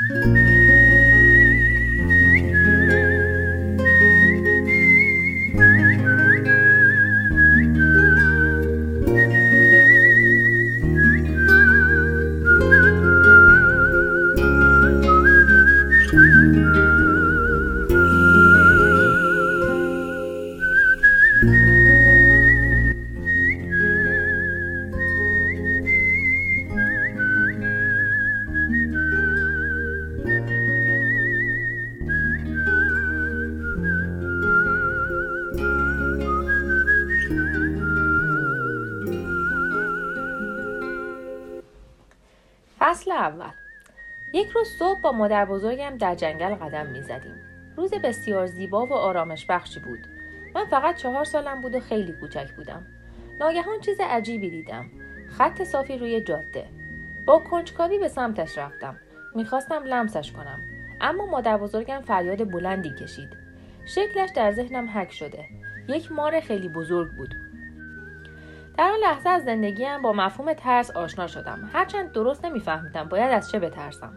Música اول یک روز صبح با مادر بزرگم در جنگل قدم می زدیم. روز بسیار زیبا و آرامش بخشی بود. من فقط چهار سالم بود و خیلی کوچک بودم. ناگهان چیز عجیبی دیدم. خط صافی روی جاده. با کنجکاوی به سمتش رفتم. می‌خواستم لمسش کنم. اما مادر بزرگم فریاد بلندی کشید. شکلش در ذهنم حک شده. یک مار خیلی بزرگ بود. در آن لحظه از زندگیم با مفهوم ترس آشنا شدم. هرچند درست نمیفهمیدم باید از چه بترسم.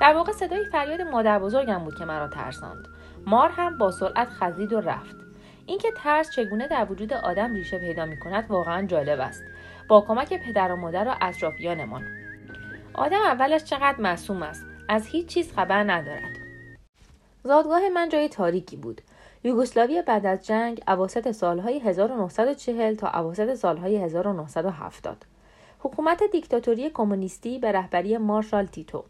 در واقع صدای فریاد مادر بزرگم بود که مرا ترساند. مار هم با سرعت خزید و رفت. اینکه ترس چگونه در وجود آدم ریشه پیدا می کند واقعا جالب است. با کمک پدر و مادر و اطرافیانمان آدم اولش چقدر معصوم است. از هیچ چیز خبر ندارد. زادگاه من جای تاریکی بود. یوگسلاوی بعد از جنگ اواسط سالهای 1940 تا اواسط سالهای 1970 حکومت دیکتاتوری کمونیستی به رهبری مارشال تیتو.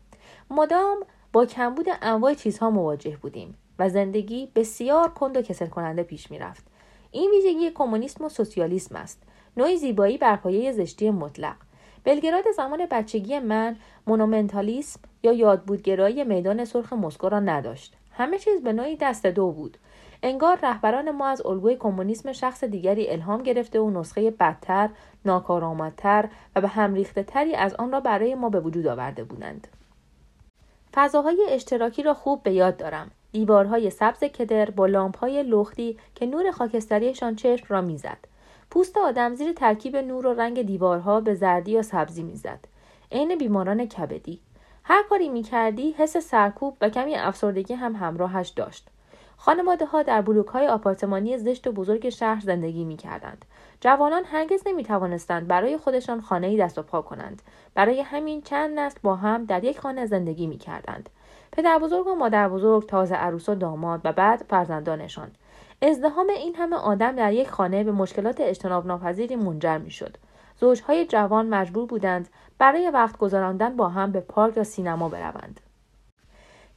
مدام با کمبود انواع چیزها مواجه بودیم و زندگی بسیار کند و کسل کننده پیش می رفت. این ویژگی کمونیسم و سوسیالیسم است. نوعی زیبایی بر پایه زشتی مطلق. بلگراد زمان بچگی من مونومنتالیسم یا یادبودگرایی میدان سرخ مسکو را نداشت. همه چیز به نوعی دست دو بود. انگار رهبران ما از الگوی کمونیسم شخص دیگری الهام گرفته و نسخه بدتر ناکارآمدتر و به هم ریخته تری از آن را برای ما به وجود آورده بودند. فضاهای اشتراکی را خوب به یاد دارم. دیوارهای سبز کدر با لامپهای لختی که نور خاکستریشان چشم را می‌زد. پوست آدم زیر ترکیب نور و رنگ دیوارها به زردی یا سبزی می‌زد. عین بیماران کبدی. هر کاری می‌کردی حس سرکوب و کمی افسردگی هم همراهش داشت خانواده ها در بلوک های آپارتمانی زشت و بزرگ شهر زندگی می کردند. جوانان هرگز نمی توانستند برای خودشان خانه دست و پا کنند. برای همین چند نسل با هم در یک خانه زندگی می کردند. پدر بزرگ و مادر بزرگ تازه عروس و داماد و بعد فرزندانشان. ازدهام این همه آدم در یک خانه به مشکلات اجتناب ناپذیری منجر می شد. زوجهای جوان مجبور بودند برای وقت گذراندن با هم به پارک یا سینما بروند.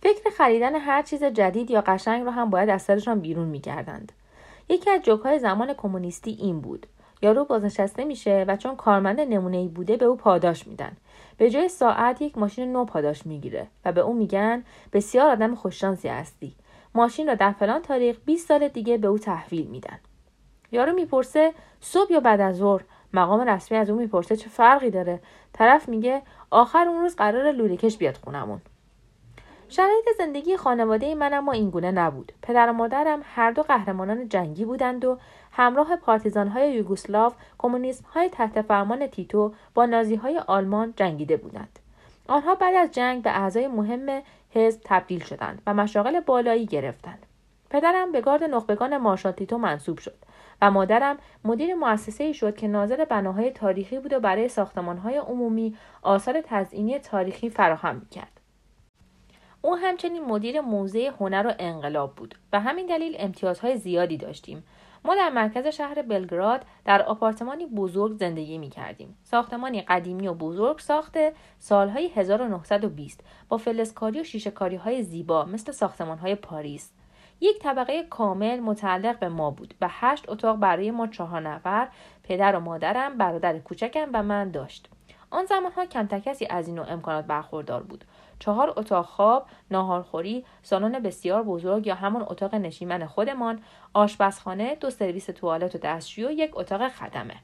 فکر خریدن هر چیز جدید یا قشنگ را هم باید از سرشان بیرون می‌کردند. یکی از جوکهای زمان کمونیستی این بود. یارو بازنشسته میشه و چون کارمند نمونه ای بوده به او پاداش میدن. به جای ساعت یک ماشین نو پاداش می‌گیره و به او میگن بسیار آدم خوششانسی هستی. ماشین را در فلان تاریخ 20 سال دیگه به او تحویل میدن. یارو می‌پرسه صبح یا بعد از ظهر؟ مقام رسمی از او می‌پرسه چه فرقی داره؟ طرف میگه آخر اون روز قرار لولهکش بیاد خونمون. شرایط زندگی خانواده من اما اینگونه نبود. پدر و مادرم هر دو قهرمانان جنگی بودند و همراه پارتیزان های یوگسلاو کمونیسم های تحت فرمان تیتو با نازی های آلمان جنگیده بودند. آنها بعد از جنگ به اعضای مهم حزب تبدیل شدند و مشاغل بالایی گرفتند. پدرم به گارد نخبگان مارشال تیتو منصوب شد. و مادرم مدیر مؤسسه ای شد که ناظر بناهای تاریخی بود و برای ساختمانهای عمومی آثار تزئینی تاریخی فراهم می‌کرد او همچنین مدیر موزه هنر و انقلاب بود و همین دلیل امتیازهای زیادی داشتیم ما در مرکز شهر بلگراد در آپارتمانی بزرگ زندگی می کردیم. ساختمانی قدیمی و بزرگ ساخته سالهای 1920 با فلزکاری و شیشکاری های زیبا مثل ساختمان های پاریس. یک طبقه کامل متعلق به ما بود و هشت اتاق برای ما چهار نفر پدر و مادرم برادر کوچکم و من داشت. آن زمانها کمتر کسی از این نوع امکانات برخوردار بود چهار اتاق خواب، ناهارخوری، سالن بسیار بزرگ یا همان اتاق نشیمن خودمان، آشپزخانه، دو سرویس توالت و دستشویی و یک اتاق خدمه.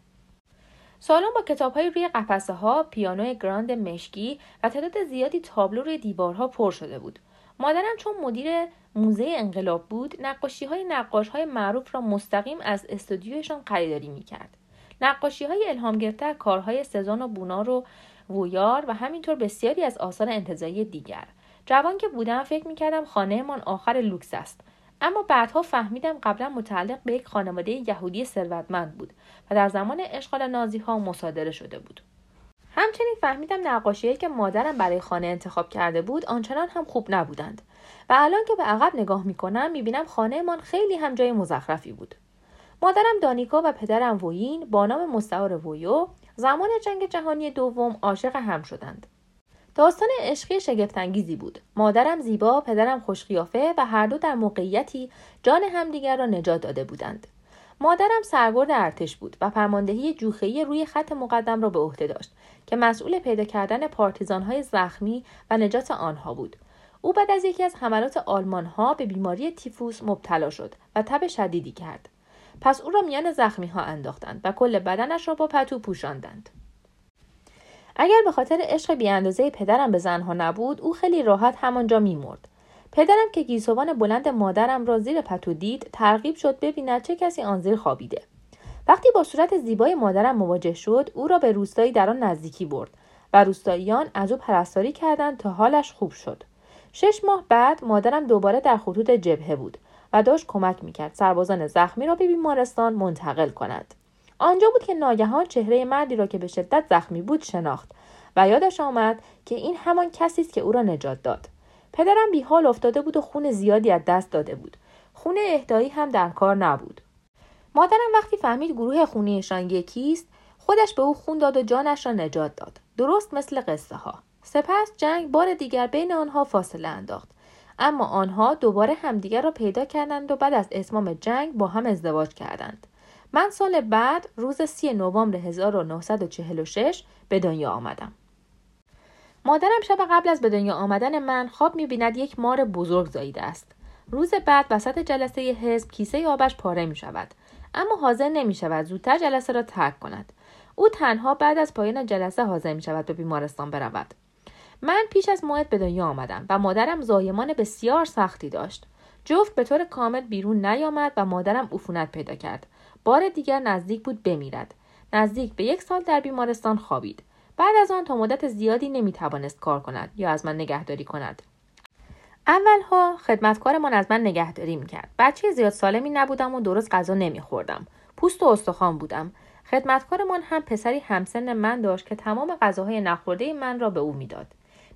سالن با کتاب های روی قفسه ها، پیانو گراند مشکی و تعداد زیادی تابلو روی دیوارها پر شده بود. مادرم چون مدیر موزه انقلاب بود، نقاشی های نقاش های معروف را مستقیم از استودیوشان خریداری می کرد. نقاشی های الهام گرفته کارهای سزان و بونا رو وویار و همینطور بسیاری از آثار انتظایی دیگر. جوان که بودم فکر می‌کردم خانهمان آخر لوکس است. اما بعدها فهمیدم قبلا متعلق به یک خانواده یهودی ثروتمند بود و در زمان اشغال نازی ها مصادره شده بود. همچنین فهمیدم نقاشیهایی که مادرم برای خانه انتخاب کرده بود آنچنان هم خوب نبودند. و الان که به عقب نگاه می‌کنم می‌بینم خانهمان خیلی هم جای مزخرفی بود. مادرم دانیکا و پدرم وویین با نام مستعار وویو زمان جنگ جهانی دوم عاشق هم شدند. داستان عشقی شگفتانگیزی بود. مادرم زیبا پدرم خوشقیافه و هر دو در موقعیتی جان همدیگر را نجات داده بودند. مادرم سرگرد ارتش بود و فرماندهی جوخهای روی خط مقدم را به عهده داشت که مسئول پیدا کردن پارتیزانهای زخمی و نجات آنها بود. او بعد از یکی از حملات آلمانها به بیماری تیفوس مبتلا شد و تب شدیدی کرد. پس او را میان زخمی ها انداختند و کل بدنش را با پتو پوشاندند. اگر به خاطر عشق بیاندازه پدرم به زنها نبود او خیلی راحت همانجا میمرد. پدرم که گیسوان بلند مادرم را زیر پتو دید ترغیب شد ببیند چه کسی آن زیر خوابیده. وقتی با صورت زیبای مادرم مواجه شد او را به روستایی در آن نزدیکی برد و روستاییان از او پرستاری کردند تا حالش خوب شد. شش ماه بعد مادرم دوباره در خطوط جبهه بود و داشت کمک می‌کرد سربازان زخمی را به بیمارستان منتقل کند آنجا بود که ناگهان چهره مردی را که به شدت زخمی بود شناخت و یادش آمد که این همان کسی است که او را نجات داد. پدرم بیحال افتاده بود و خون زیادی از دست داده بود. خون اهدایی هم در کار نبود. مادرم وقتی فهمید گروه خونیشان یکیست خودش به او خون داد و جانش را نجات داد. درست مثل قصه ها سپس جنگ بار دیگر بین آنها فاصله انداخت. اما آنها دوباره همدیگر را پیدا کردند و بعد از اتمام جنگ با هم ازدواج کردند. من سال بعد روز سی نوامبر 1946 به دنیا آمدم. مادرم شب قبل از به دنیا آمدن من خواب می‌بیند یک مار بزرگ زاییده است. روز بعد وسط جلسه حزب کیسه آبش پاره می شود اما حاضر نمی شود زودتر جلسه را ترک کند. او تنها بعد از پایان جلسه حاضر می شود به بیمارستان برود. من پیش از موعد به دنیا آمدم و مادرم زایمان بسیار سختی داشت. جفت به طور کامل بیرون نیامد و مادرم عفونت پیدا کرد. بار دیگر نزدیک بود بمیرد. نزدیک به یک سال در بیمارستان خوابید. بعد از آن تا مدت زیادی نمی توانست کار کند یا از من نگهداری کند. اولها خدمتکارمان از من نگهداری می‌کرد. بچه زیاد سالمی نبودم و درست غذا نمیخوردم. پوست و استخوان بودم. خدمتکارمان هم پسری همسن من داشت که تمام غذاهای نخورده من را به او می‌داد.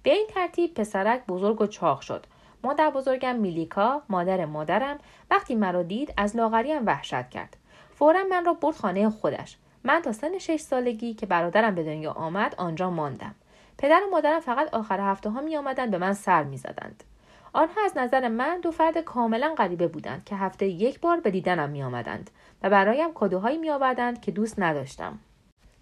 به این ترتیب پسرک بزرگ و چاق شد. مادر بزرگم میلیکا مادر مادرم وقتی مرا دید از لاغریم وحشت کرد. فورا من را برد خانه خودش. من تا سن شش سالگی که برادرم به دنیا آمد آنجا ماندم پدر و مادرم فقط آخر هفته ها می آمدن به من سر می زدند. آنها از نظر من دو فرد کاملا غریبه بودند که هفته یک بار به دیدنم می آمدند و برایم کادوهایی می آوردند که دوست نداشتم.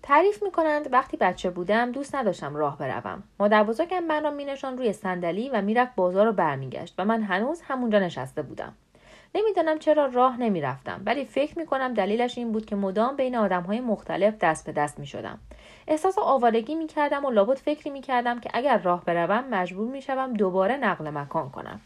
تعریف می کنند وقتی بچه بودم دوست نداشتم راه بروم. مادر بزرگم من را می نشان روی صندلی و می‌رفت بازار رو برمیگشت و من هنوز همونجا نشسته بودم. نمی‌دانم چرا راه نمی‌رفتم ولی فکر می کنم دلیلش این بود که مدام بین آدم های مختلف دست به دست می شدم. احساس آوارگی می کردم و لابد فکری می کردم که اگر راه بروم مجبور می شوم دوباره نقل مکان کنم.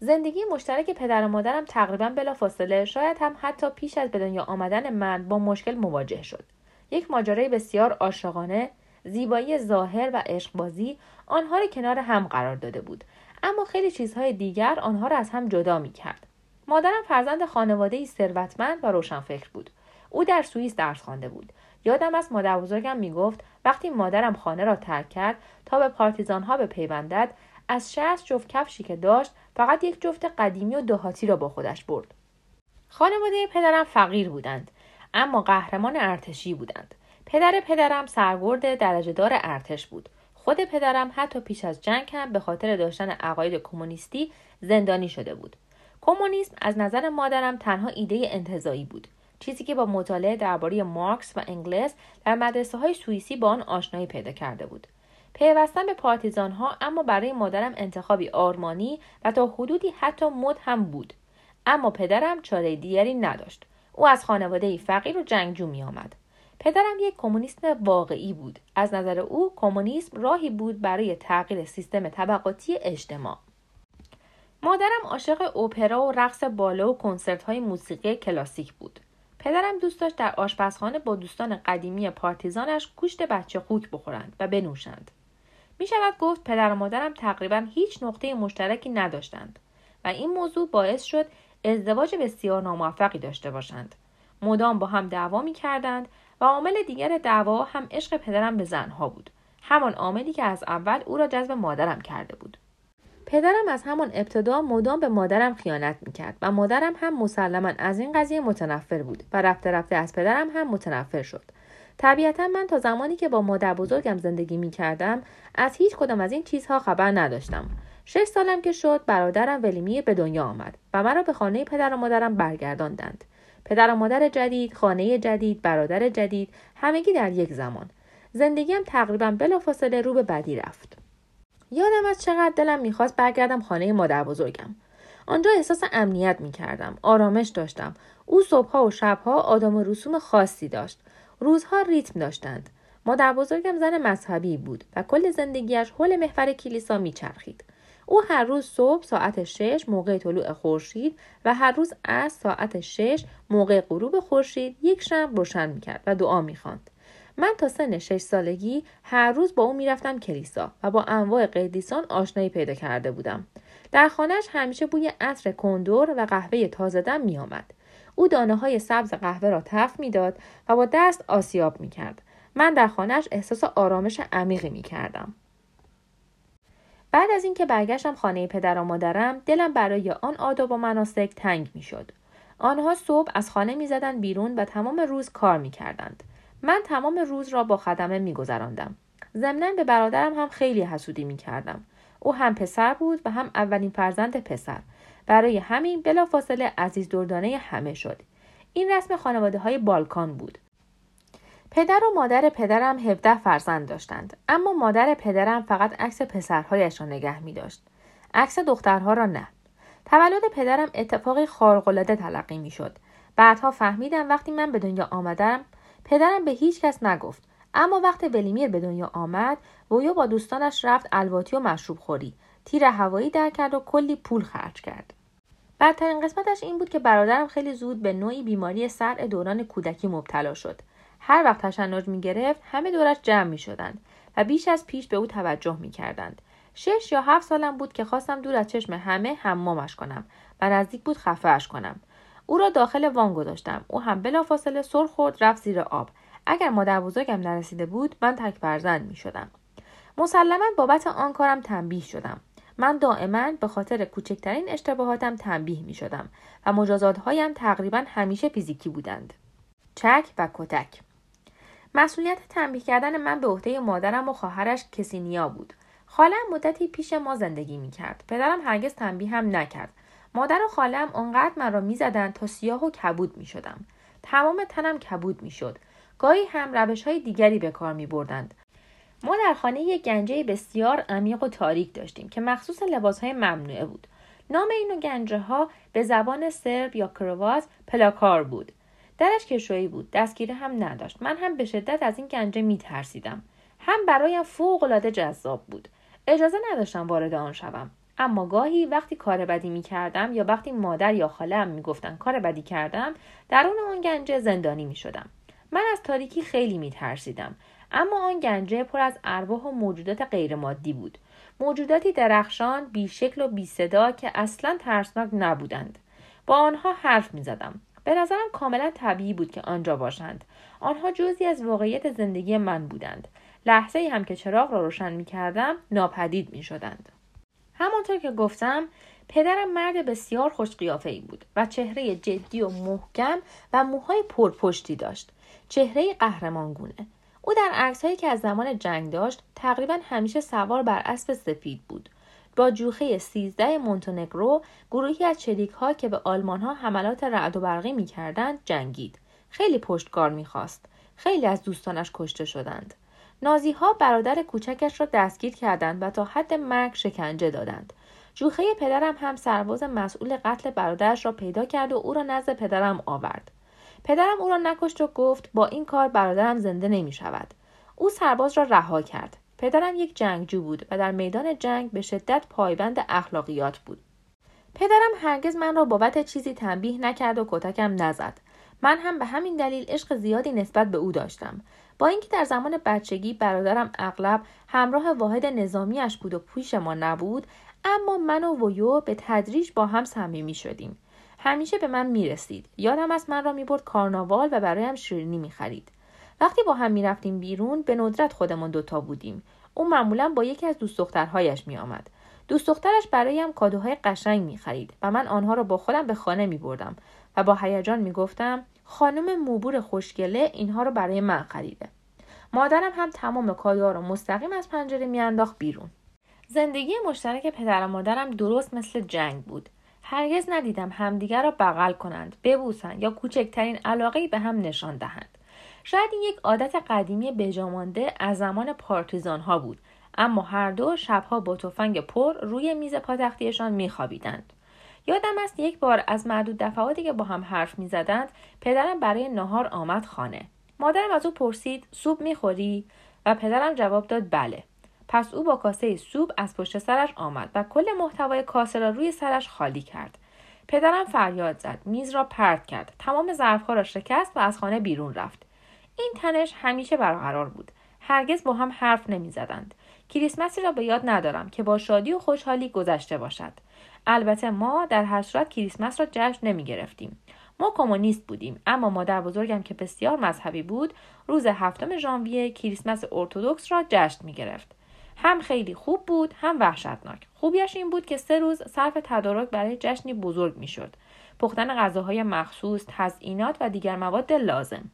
زندگی مشترک پدر و مادرم تقریبا بلافاصله شاید هم حتی پیش از به دنیا آمدن من با مشکل مواجه شد. یک ماجرای بسیار عاشقانه، زیبایی ظاهر و عشقبازی آنها را کنار هم قرار داده بود اما خیلی چیزهای دیگر آنها را از هم جدا می کرد. مادرم فرزند خانواده ثروتمند و روشنفکر بود. او در سوئیس درس خوانده بود. یادم از مادر بزرگم می‌گفت وقتی مادرم خانه را ترک کرد تا به پارتیزان ها بپیوندد از شصت جفت کفشی که داشت فقط یک جفت قدیمی و دهاتی را با خودش برد. خانواده پدرم فقیر بودند اما قهرمان ارتشی بودند. پدر پدرم سرگرد درجه دار ارتش بود. خود پدرم حتی پیش از جنگ هم به خاطر داشتن عقاید کمونیستی زندانی شده بود. کمونیسم از نظر مادرم تنها ایده انتظایی بود. چیزی که با مطالعه درباره مارکس و انگلس در مدرسه های سوئیسی با آن آشنایی پیدا کرده بود. پیوستن به پارتیزان ها اما برای مادرم انتخابی آرمانی و تا حدودی حتی مد هم بود. اما پدرم چاره دیگری نداشت. او از خانواده فقیر و جنگجو می آمد. پدرم یک کمونیست واقعی بود. از نظر او کمونیسم راهی بود برای تغییر سیستم طبقاتی اجتماع. مادرم عاشق اپرا و رقص بالا و کنسرت های موسیقی کلاسیک بود. پدرم دوست داشت در آشپزخانه با دوستان قدیمی پارتیزانش گوشت بچه خوک بخورند و بنوشند. می شود گفت پدر و مادرم تقریبا هیچ نقطه مشترکی نداشتند و این موضوع باعث شد ازدواج بسیار ناموفقی داشته باشند. مدام با هم دعوا می کردند و عامل دیگر دعوا هم عشق پدرم به زنها بود. همان عاملی که از اول او را جذب مادرم کرده بود. پدرم از همان ابتدا مدام به مادرم خیانت می‌کرد و مادرم هم مسلما از این قضیه متنفر بود و رفته رفته از پدرم هم متنفر شد طبیعتا من تا زمانی که با مادر بزرگم زندگی می کردم از هیچ کدام از این چیزها خبر نداشتم. شش سالم که شد برادرم ولیمیر به دنیا آمد و مرا به خانه پدر و مادرم برگرداندند. پدر و مادر جدید، خانه جدید، برادر جدید، همگی در یک زمان. زندگیم تقریبا بلافاصله رو به بدی رفت. یادم از چقدر دلم می‌خواست برگردم خانه مادر بزرگم. آنجا احساس امنیت می کردم. آرامش داشتم. او صبحها و شبها آدم و رسوم خاصی داشت. روزها ریتم داشتند. مادر بزرگم زن مذهبی بود و کل زندگیش حول محور کلیسا میچرخید. او هر روز صبح ساعت شش موقع طلوع خورشید و هر روز از ساعت شش موقع غروب خورشید یک شم روشن می‌کرد و دعا می‌خواند. من تا سن شش سالگی هر روز با او می‌رفتم کلیسا و با انواع قدیسان آشنایی پیدا کرده بودم. در خانهش همیشه بوی عطر کندور و قهوه تازه دم میآمد. او دانه های سبز قهوه را تف می‌داد و با دست آسیاب می کرد. من در خانهش احساس آرامش عمیقی می کردم. بعد از اینکه برگشتم خانه پدر و مادرم دلم برای آن آداب و مناسک تنگ می شد. آنها صبح از خانه می زدن بیرون و تمام روز کار می کردند. من تمام روز را با خدمه می گذراندم. ضمنا به برادرم هم خیلی حسودی می کردم. او هم پسر بود و هم اولین فرزند پسر. برای همین بلافاصله عزیز دردانه همه شد. این رسم خانواده های بالکان بود. پدر و مادر پدرم 17 فرزند داشتند. اما مادر پدرم فقط عکس پسرهایش را نگه می داشت عکس دخترها را نه. تولد پدرم اتفاقی خارق‌العاده تلقی می شد بعدها فهمیدم وقتی من به دنیا آمدم پدرم به هیچ کس نگفت. اما وقت ولیمیر به دنیا آمد ویو با دوستانش رفت الواتی و مشروب خوری. تیر هوایی در کرد و کلی پول خرج کرد. بدترین قسمتش این بود که برادرم خیلی زود به نوعی بیماری سرع دوران کودکی مبتلا شد. هر وقت تشنج می گرفت همه دورش جمع می شدند و بیش از پیش به او توجه می کردند. شش یا هفت سالم بود که خواستم دور از چشم همه حمامش کنم و نزدیک بود خفهش کنم. او را داخل وان گذاشتم او هم بلافاصله سر خورد رفت زیر آب اگر مادر بزرگم نرسیده بود من تک فرزند می شدم. مسلما بابت آن کارم تنبیه شدم من دائما به خاطر کوچکترین اشتباهاتم تنبیه می شدم و مجازات هایم تقریبا همیشه فیزیکی بودند. چک و کتک مسئولیت تنبیه کردن من به عهده مادرم و خواهرش کسینیا بود. خالم مدتی پیش ما زندگی می کرد. پدرم هرگز تنبیه هم نکرد. مادر و خالم من را می‌زدند تا سیاه و کبود می شدم. تمام تنم کبود می شد. گاهی هم روش های دیگری به کار می بردند. ما در خانه یک گنجه بسیار عمیق و تاریک داشتیم که مخصوص لباس های ممنوعه بود. نام این گنجه ها به زبان سرب یا کروات پلاکار بود. درش کشویی بود. دستگیره هم نداشت. من هم به شدت از این گنجه می ترسیدم. هم برایم فوق العاده جذاب بود. اجازه نداشتم وارد آن شوم. اما گاهی وقتی کار بدی می کردم یا وقتی مادر یا خالم می گفتن کار بدی کردم درون آن گنجه زندانی می شدم. من از تاریکی خیلی می ترسیدم. اما آن گنجه پر از ارواح و موجودات غیرمادی بود موجوداتی درخشان بیشکل و بی صدا که اصلا ترسناک نبودند با آنها حرف می زدم. به نظرم کاملا طبیعی بود که آنجا باشند آنها جزی از واقعیت زندگی من بودند لحظه هم که چراغ را روشن می کردم ناپدید می شدند. همانطور که گفتم پدرم مرد بسیار خوش ای بود و چهره جدی و محکم و موهای پرپشتی داشت. چهره قهرمانگونه. او در عکسهایی که از زمان جنگ داشت تقریبا همیشه سوار بر اسب سفید بود. با جوخه 13 مونتونگرو گروهی از چریک ها که به آلمان ها حملات رعد و برقی می کردند جنگید. خیلی پشتکار می‌خواست. خیلی از دوستانش کشته شدند. نازی ها برادر کوچکش را دستگیر کردند و تا حد مرگ شکنجه دادند جوخه پدرم هم سرباز مسئول قتل برادرش را پیدا کرد و او را نزد پدرم آورد پدرم او را نکشت و گفت با این کار برادرم زنده نمی شود. او سرباز را رها کرد. پدرم یک جنگجو بود و در میدان جنگ به شدت پایبند اخلاقیات بود. پدرم هرگز من را بابت چیزی تنبیه نکرد و کتکم نزد. من هم به همین دلیل عشق زیادی نسبت به او داشتم. با اینکه در زمان بچگی برادرم اغلب همراه واحد نظامیش بود و پوش ما نبود اما من و ویو به تدریج با هم صمیمی شدیم. همیشه به من می‌رسید. یادم از من را می‌برد کارناوال و برایم شیرینی می‌خرید. وقتی با هم می‌رفتیم بیرون به ندرت خودمان دوتا بودیم. او معمولا با یکی از دوست دخترهایش میآمد. دوست دخترش برایم کادوهای قشنگ می‌خرید و من آنها را با خودم به خانه میبردم و با هیجان می‌گفتم خانم موبور خوشگله اینها رو برای من خریده. مادرم هم تمام کادوها را مستقیم از پنجره میانداخت بیرون. زندگی مشترک پدر و مادرم درست مثل جنگ بود. هرگز ندیدم همدیگر را بغل کنند ببوسند یا کوچکترین علاقه به هم نشان دهند. شاید این یک عادت قدیمی بجامانده از زمان پارتیزان ها بود اما هر دو شبها با تفنگ پر روی میز پاتختیشان میخوابیدند. یادم است یک بار از معدود دفعاتی که با هم حرف می‌زدند پدرم برای نهار آمد خانه. مادرم از او پرسید سوپ می‌خوری؟ و پدرم جواب داد بله. پس او با کاسه سوپ از پشت سرش آمد و کل محتوای کاسه را روی سرش خالی کرد. پدرم فریاد زد میز را پرت کرد تمام ظرفها را شکست و از خانه بیرون رفت. این تنش همیشه برقرار بود. هرگز با هم حرف نمی‌زدند. کریسمسی را به یاد ندارم که با شادی و خوشحالی گذشته باشد. البته ما در هر صورت کریسمس را جشن نمی گرفتیم ما کمونیست بودیم اما مادر بزرگم که بسیار مذهبی بود روز هفتم ژانویه کریسمس ارتودکس را جشن می گرفت هم خیلی خوب بود هم وحشتناک. خوبیش این بود که سه روز صرف تدارک برای جشنی بزرگ می‌شد. پختن غذاهای مخصوص تزئینات و دیگر مواد لازم.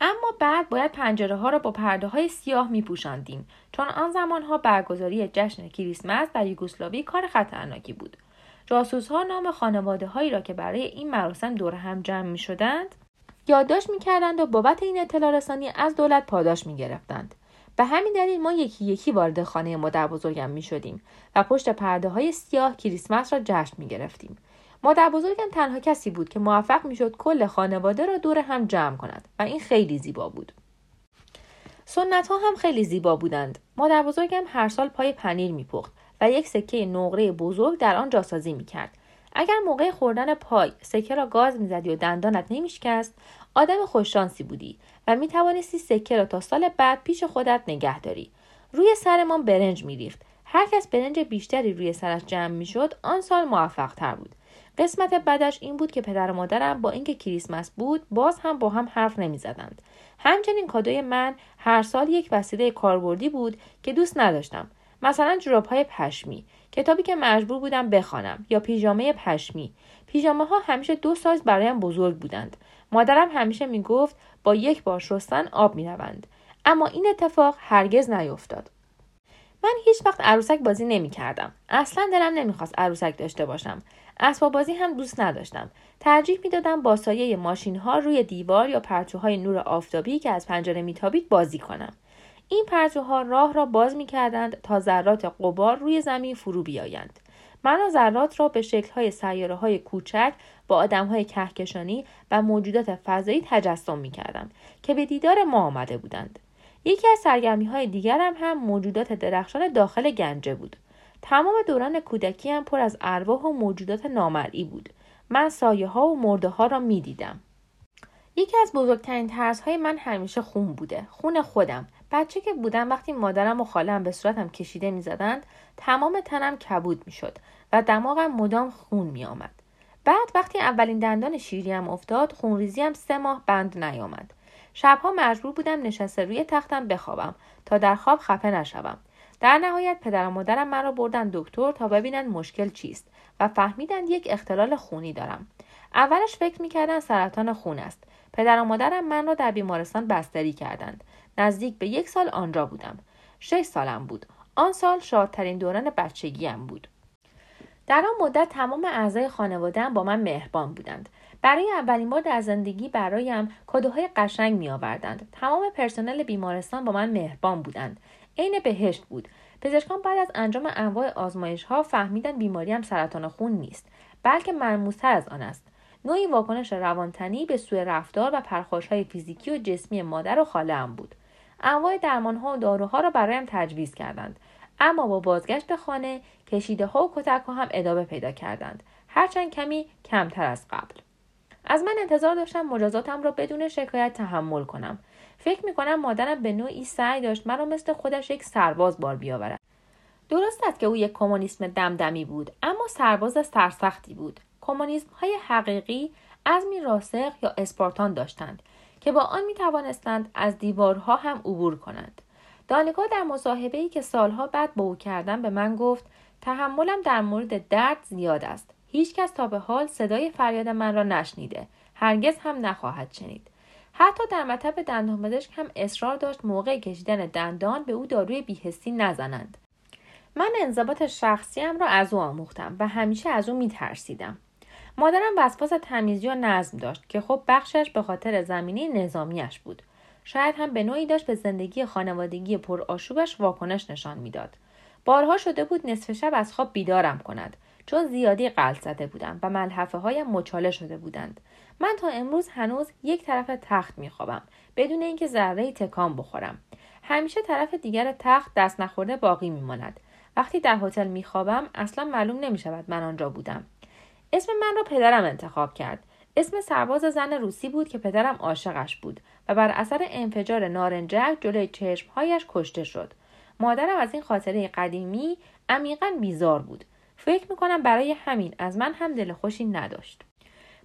اما بعد باید پنجره ها را با پرده های سیاه می پوشاندیم چون آن زمان ها برگزاری جشن کریسمس در یوگسلاوی کار خطرناکی بود. جاسوس ها نام خانواده هایی را که برای این مراسم دور هم جمع می شدند یادداشت می کردند و بابت این اطلاع رسانی از دولت پاداش می گرفتند. به همین دلیل ما یکی یکی وارد خانه مادر بزرگم می شدیم و پشت پرده های سیاه کریسمس را جشن می گرفتیم. مادر بزرگم تنها کسی بود که موفق می‌شد کل خانواده را دور هم جمع کند و این خیلی زیبا بود سنت ها هم خیلی زیبا بودند مادر بزرگم هر سال پای پنیر میپخت و یک سکه نقره بزرگ در آن جاسازی می‌کرد اگر موقع خوردن پای سکه را گاز می‌زدی و دندانت نمیشکست آدم خوششانسی بودی و می توانستی سکه را تا سال بعد پیش خودت نگه داری روی سرمان برنج میریخت هر کس برنج بیشتری روی سرش جمع می‌شد آن سال موفق تر بود قسمت بدش این بود که پدر و مادرم با اینکه کریسمس بود باز هم با هم حرف نمی زدند. همچنین کادوی من هر سال یک وسیله کاربردی بود که دوست نداشتم. مثلا جوراب های پشمی، کتابی که مجبور بودم بخوانم یا پیژامه پشمی. پیژامه ها همیشه دو سایز برایم بزرگ بودند. مادرم همیشه می گفت با یک بار شستن آب می روند. اما این اتفاق هرگز نیفتاد. من هیچ وقت عروسک بازی نمی کردم. اصلا دلم نمی‌خواست عروسک داشته باشم. اسباب بازی هم دوست نداشتم. ترجیح می‌دادم با سایه ماشین ها روی دیوار یا پرتوهای نور آفتابی که از پنجره میتابید بازی کنم. این پرتوها راه را باز می‌کردند تا ذرات قبار روی زمین فرو بیایند. من ذرات را به شکلهای سیاره های کوچک با آدم های کهکشانی و موجودات فضایی تجسم می کردم که به دیدار ما آمده بودند. یکی از سرگرمی های دیگرم هم موجودات درخشان داخل گنجه بود. تمام دوران کودکیم پر از ارواح و موجودات نامرئی بود. من سایه ها و مرده ها را می دیدم. یکی از بزرگترین ترس های من همیشه خون بوده. خون خودم. بچه که بودم وقتی مادرم و خالم به صورتم کشیده می زدند تمام تنم کبود می شد و دماغم مدام خون می آمد. بعد وقتی اولین دندان شیریم افتاد خونریزیم سه ماه بند نیامد. شبها مجبور بودم نشسته روی تختم بخوابم تا در خواب خفه نشوم. در نهایت پدر و مادرم من را بردن دکتر تا ببینند مشکل چیست و فهمیدند یک اختلال خونی دارم اولش فکر می‌کردن سرطان خون است پدر و مادرم من را در بیمارستان بستری کردند نزدیک به یک سال آنجا بودم. شش سالم بود. آن سال شادترین دوران بچگیم بود. در آن مدت تمام اعضای خانوادهام با من مهربان بودند. برای اولین بار در زندگی برایم کادوهای قشنگ می آوردند. تمام پرسنل بیمارستان با من مهربان بودند. عین بهشت بود. پزشکان بعد از انجام انواع آزمایش ها فهمیدن بیماریم سرطان خون نیست بلکه مرموزتر از آن است. نوعی واکنش روانتنی به سوء رفتار و پرخاش های فیزیکی و جسمی مادر و خاله هم بود. انواع درمان ها و داروها را برایم تجویز کردند. اما با بازگشت به خانه کشیده ها و کتک ها هم ادامه پیدا کردند. هرچند کمی کمتر از قبل. از من انتظار داشتم مجازاتم را بدون شکایت تحمل کنم. فکر می‌کنم مادرم به نوعی سعی داشت مرا مثل خودش یک سرباز بار بیاورد. درست است که او یک کمونیسم دمدمی بود اما سرباز سرسختی بود. کمونیسم های حقیقی عزمی راسخ یا اسپارتان داشتند. که با آن می توانستند از دیوارها هم عبور کنند. دانگاه در مصاحبه ای که سالها بعد با او کردم به من گفت تحملم در مورد درد زیاد است. هیچکس تا به حال صدای فریاد من را نشنیده. هرگز هم نخواهد شنید. حتی در مطب دندانپزشک هم اصرار داشت موقع کشیدن دندان به او داروی بیهستی نزنند. من انضباط شخصیم را از او آموختم و همیشه از او میترسیدم. مادرم وسواس تمیزی و نظم داشت که خب بخشش به خاطر زمینه نظامیش بود. شاید هم به نوعی داشت به زندگی خانوادگی پرآشوبش واکنش نشان می‌داد. بارها شده بود نصف شب از خواب بیدارم کند چون زیادی قلط زده بودم و ملحفه هایم مچاله شده بودند. من تا امروز هنوز یک طرف تخت میخوابم بدون اینکه ذره تکان بخورم. همیشه طرف دیگر تخت دست نخورده باقی میماند. وقتی در هتل میخوابم اصلا معلوم نمی‌شود من آنجا بودم. اسم من را پدرم انتخاب کرد. اسم سرباز زن روسی بود که پدرم عاشقش بود و بر اثر انفجار نارنجک جلوی چشمهایش کشته شد. مادرم از این خاطره قدیمی عمیقا بیزار بود. فکر می‌کنم برای همین از من هم دل خوشی نداشت.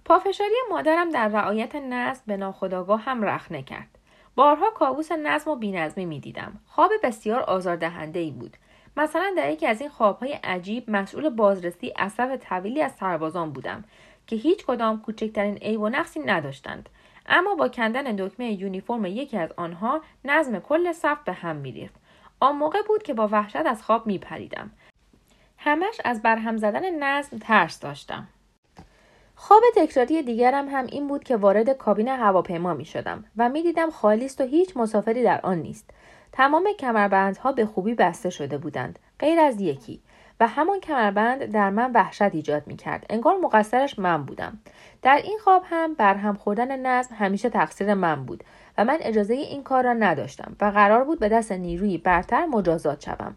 پافشاری مادرم در رعایت نظم به ناخداگاه هم رخنه کرد. بارها کابوس نظم و بینظمی می‌دیدم. خواب بسیار آزاردهنده ای بود. مثلا در یکی از این خوابهای عجیب مسئول بازرسی اصف طویلی از سربازان بودم که هیچ کدام کوچکترین عیب و نقصی نداشتند. اما با کندن دکمه یونیفرم یکی از آنها نظم کل صف به هم میریخت. آن موقع بود که با وحشت از خواب میپریدم. همش از برهم زدن نظم ترس داشتم. خواب تکراری دیگرم هم این بود که وارد کابین هواپیما می شدم و می دیدم خالی است و هیچ مسافری در آن نیست. تمام کمربندها به خوبی بسته شده بودند غیر از یکی و همان کمربند در من وحشت ایجاد می کرد. انگار مقصرش من بودم. در این خواب هم برهم خوردن نظم همیشه تقصیر من بود و من اجازه این کار را نداشتم و قرار بود به دست نیروی برتر مجازات شوم.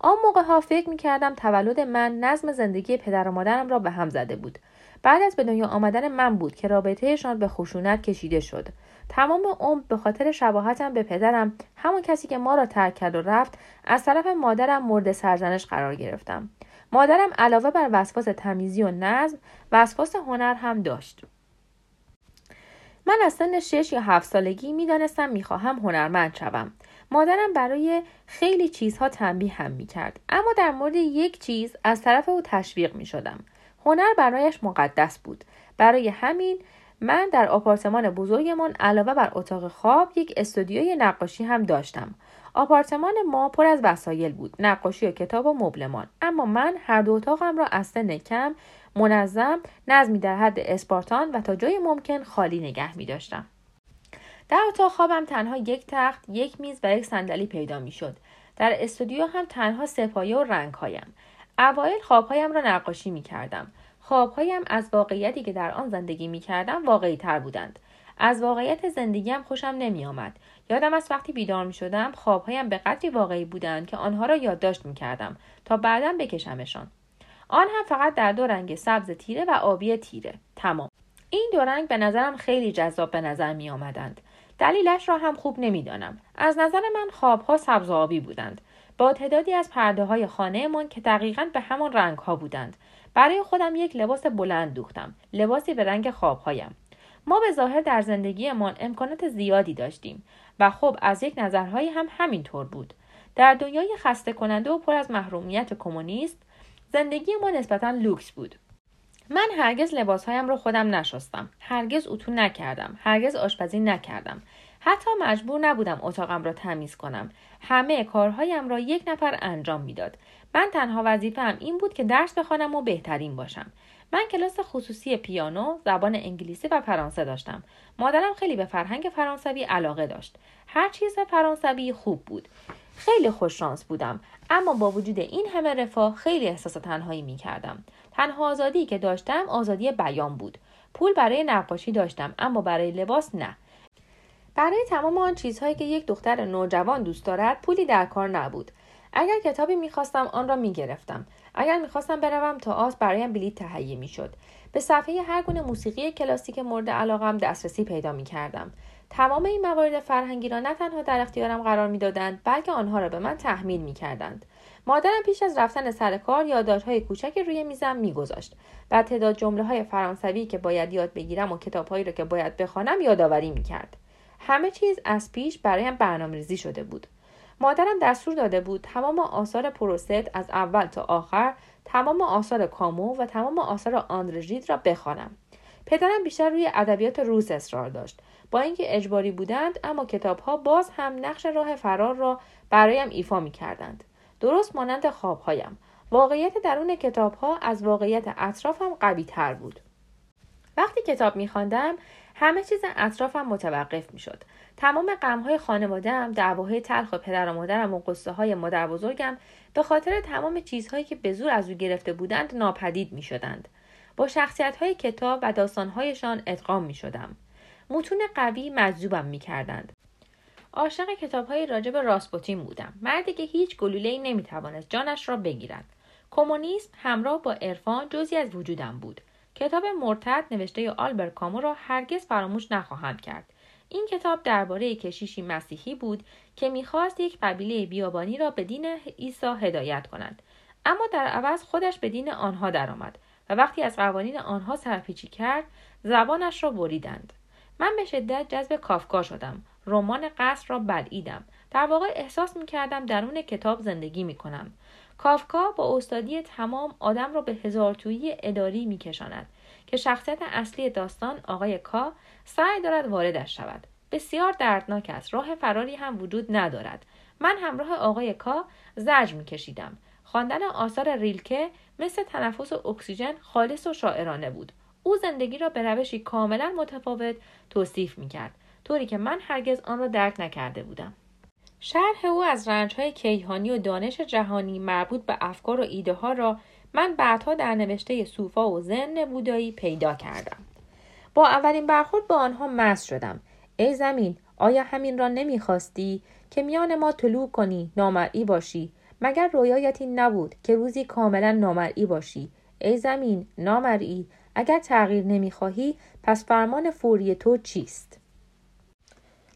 آن موقع ها فکر می کردم تولد من نظم زندگی پدر و مادرم را به هم زده بود. بعد از به دنیا آمدن من بود که رابطهشان به خشونت کشیده شد. تمام عمر به خاطر شباهتم به پدرم همون کسی که ما را ترک کرد و رفت از طرف مادرم مورد سرزنش قرار گرفتم. مادرم علاوه بر وسواس تمیزی و نظم وسواس هنر هم داشت. من از سن شش یا هفت سالگی می‌دانستم می‌خواهم هنرمند شوم. مادرم برای خیلی چیزها تنبیه هم می‌کرد اما در مورد یک چیز از طرف او تشویق می‌شدم. هنر برایش مقدس بود. برای همین من در آپارتمان بزرگمان علاوه بر اتاق خواب یک استودیوی نقاشی هم داشتم آپارتمان ما پر از وسایل بود نقاشی و کتاب و مبلمان اما من هر دو اتاقم را از سن کم منظم نظمی در حد اسپارتان و تا جای ممکن خالی نگه می داشتم. در اتاق خوابم تنها یک تخت، یک میز و یک صندلی پیدا می شد. در استودیو هم تنها سپایه و رنگهایم. اوایل خوابهایم را نقاشی می کردم. خوابهایم از واقعیتی که در آن زندگی می کردم واقعی تر بودند. از واقعیت زندگیم خوشم نمی آمد. یادم از وقتی بیدار می شدم خوابهایم به قدری واقعی بودند که آنها را یادداشت می کردم تا بعدا بکشمشان. آن هم فقط در دو رنگ سبز تیره و آبی تیره. تمام. این دو رنگ به نظرم خیلی جذاب به نظر می آمدند. دلیلش را هم خوب نمی‌دانم. از نظر من خوابها سبز و آبی بودند. با تعدادی از پرده های خانهمان که دقیقا به همان رنگ ها بودند. برای خودم یک لباس بلند دوختم. لباسی به رنگ خوابهایم. ما به ظاهر در زندگیمان امکانات زیادی داشتیم و خب از یک نظرهایی هم همینطور بود. در دنیای خسته کننده و پر از محرومیت کمونیست زندگی ما نسبتا لوکس بود. من هرگز لباسهایم را خودم نشستم. هرگز اتو نکردم. هرگز آشپزی نکردم. حتی مجبور نبودم اتاقم را تمیز کنم. همه کارهایم را یک نفر انجام می‌داد. من تنها وظیفه‌ام این بود که درس بخوانم و بهترین باشم. من کلاس خصوصی پیانو، زبان انگلیسی و فرانسه داشتم. مادرم خیلی به فرهنگ فرانسوی علاقه داشت. هر چیز فرانسوی خوب بود. خیلی خوششانس بودم اما با وجود این همه رفاه خیلی احساس تنهایی می کردم. تنها آزادی که داشتم آزادی بیان بود. پول برای نقاشی داشتم اما برای لباس نه. برای تمام آن چیزهایی که یک دختر نوجوان دوست دارد پولی در کار نبود. اگر کتابی می‌خواستم آن را می‌گرفتم. اگر می‌خواستم بروم تا آس برایم بلیط تهیه می‌شد. به صفحه هر گونه موسیقی کلاسیک مورد علاقم دسترسی پیدا می‌کردم. تمام این موارد فرهنگی را نه تنها در اختیارم قرار می‌دادند بلکه آنها را به من تحمیل می‌کردند. مادرم پیش از رفتن سر کار یادداشت‌های کوچکی روی میزم میگذاشت و تعداد جمله های فرانسوی که باید یاد بگیرم و کتابهایی را که باید بخوانم یادآوری می‌کرد. همه چیز از پیش برایم برنامه‌ریزی شده بود. مادرم دستور داده بود تمام آثار پروست از اول تا آخر تمام آثار کامو و تمام آثار آندرژید را بخوانم. پدرم بیشتر روی ادبیات روس اصرار داشت. با اینکه اجباری بودند اما کتابها باز هم نقش راه فرار را برایم ایفا می کردند. درست مانند خوابهایم. واقعیت درون کتابها از واقعیت اطرافم قوی تر بود. وقتی کتاب میخواندم همه چیز اطرافم متوقف می‌شد. تمام غمهای خانوادهام دعواهای تلخ پدر و مادرم و قصه های مادر بزرگم به خاطر تمام چیزهایی که به زور از او گرفته بودند ناپدید می‌شدند با شخصیت های کتاب و داستانهایشان ادغام می شدم. متون قوی مجذوبم می کردند. عاشق کتاب های راجب راسپوتین بودم. مردی که هیچ گلوله ای نمی توانست جانش را بگیرد. کمونیسم همراه با عرفان جزی از وجودم بود. کتاب مرتد نوشته آلبر کامو را هرگز فراموش نخواهم کرد. این کتاب درباره کشیشی مسیحی بود که می‌خواست یک قبیله بیابانی را به دین عیسی هدایت کند. اما در عوض خودش به دین آنها درآمد و وقتی از قوانین آنها سرپیچی کرد زبانش را بریدند. من به شدت جذب کافکا شدم رمان قصر را بلعیدم. در واقع احساس می کردم درون کتاب زندگی می کنم. کافکا با استادی تمام آدم را به هزارتویی اداری می کشاند که شخصیت اصلی داستان آقای کا سعی دارد واردش شود. بسیار دردناک است. راه فراری هم وجود ندارد. من همراه آقای کا زج می کشیدم. خواندن آثار ریلکه مثل تنفس اکسیژن خالص و شاعرانه بود او زندگی را به روشی کاملا متفاوت توصیف می کرد طوری که من هرگز آن را درک نکرده بودم شرح او از رنجهای کیهانی و دانش جهانی مربوط به افکار و ایده ها را من بعدها در نوشته صوفا و زن بودایی پیدا کردم. با اولین برخورد با آنها مس شدم. ای زمین آیا همین را نمی‌خواستی که میان ما طلوع کنی نامرئی باشی؟ مگر رویایت این نبود که روزی کاملا نامرئی باشی؟ ای زمین نامرئی اگر تغییر نمی‌خواهی پس فرمان فوری تو چیست؟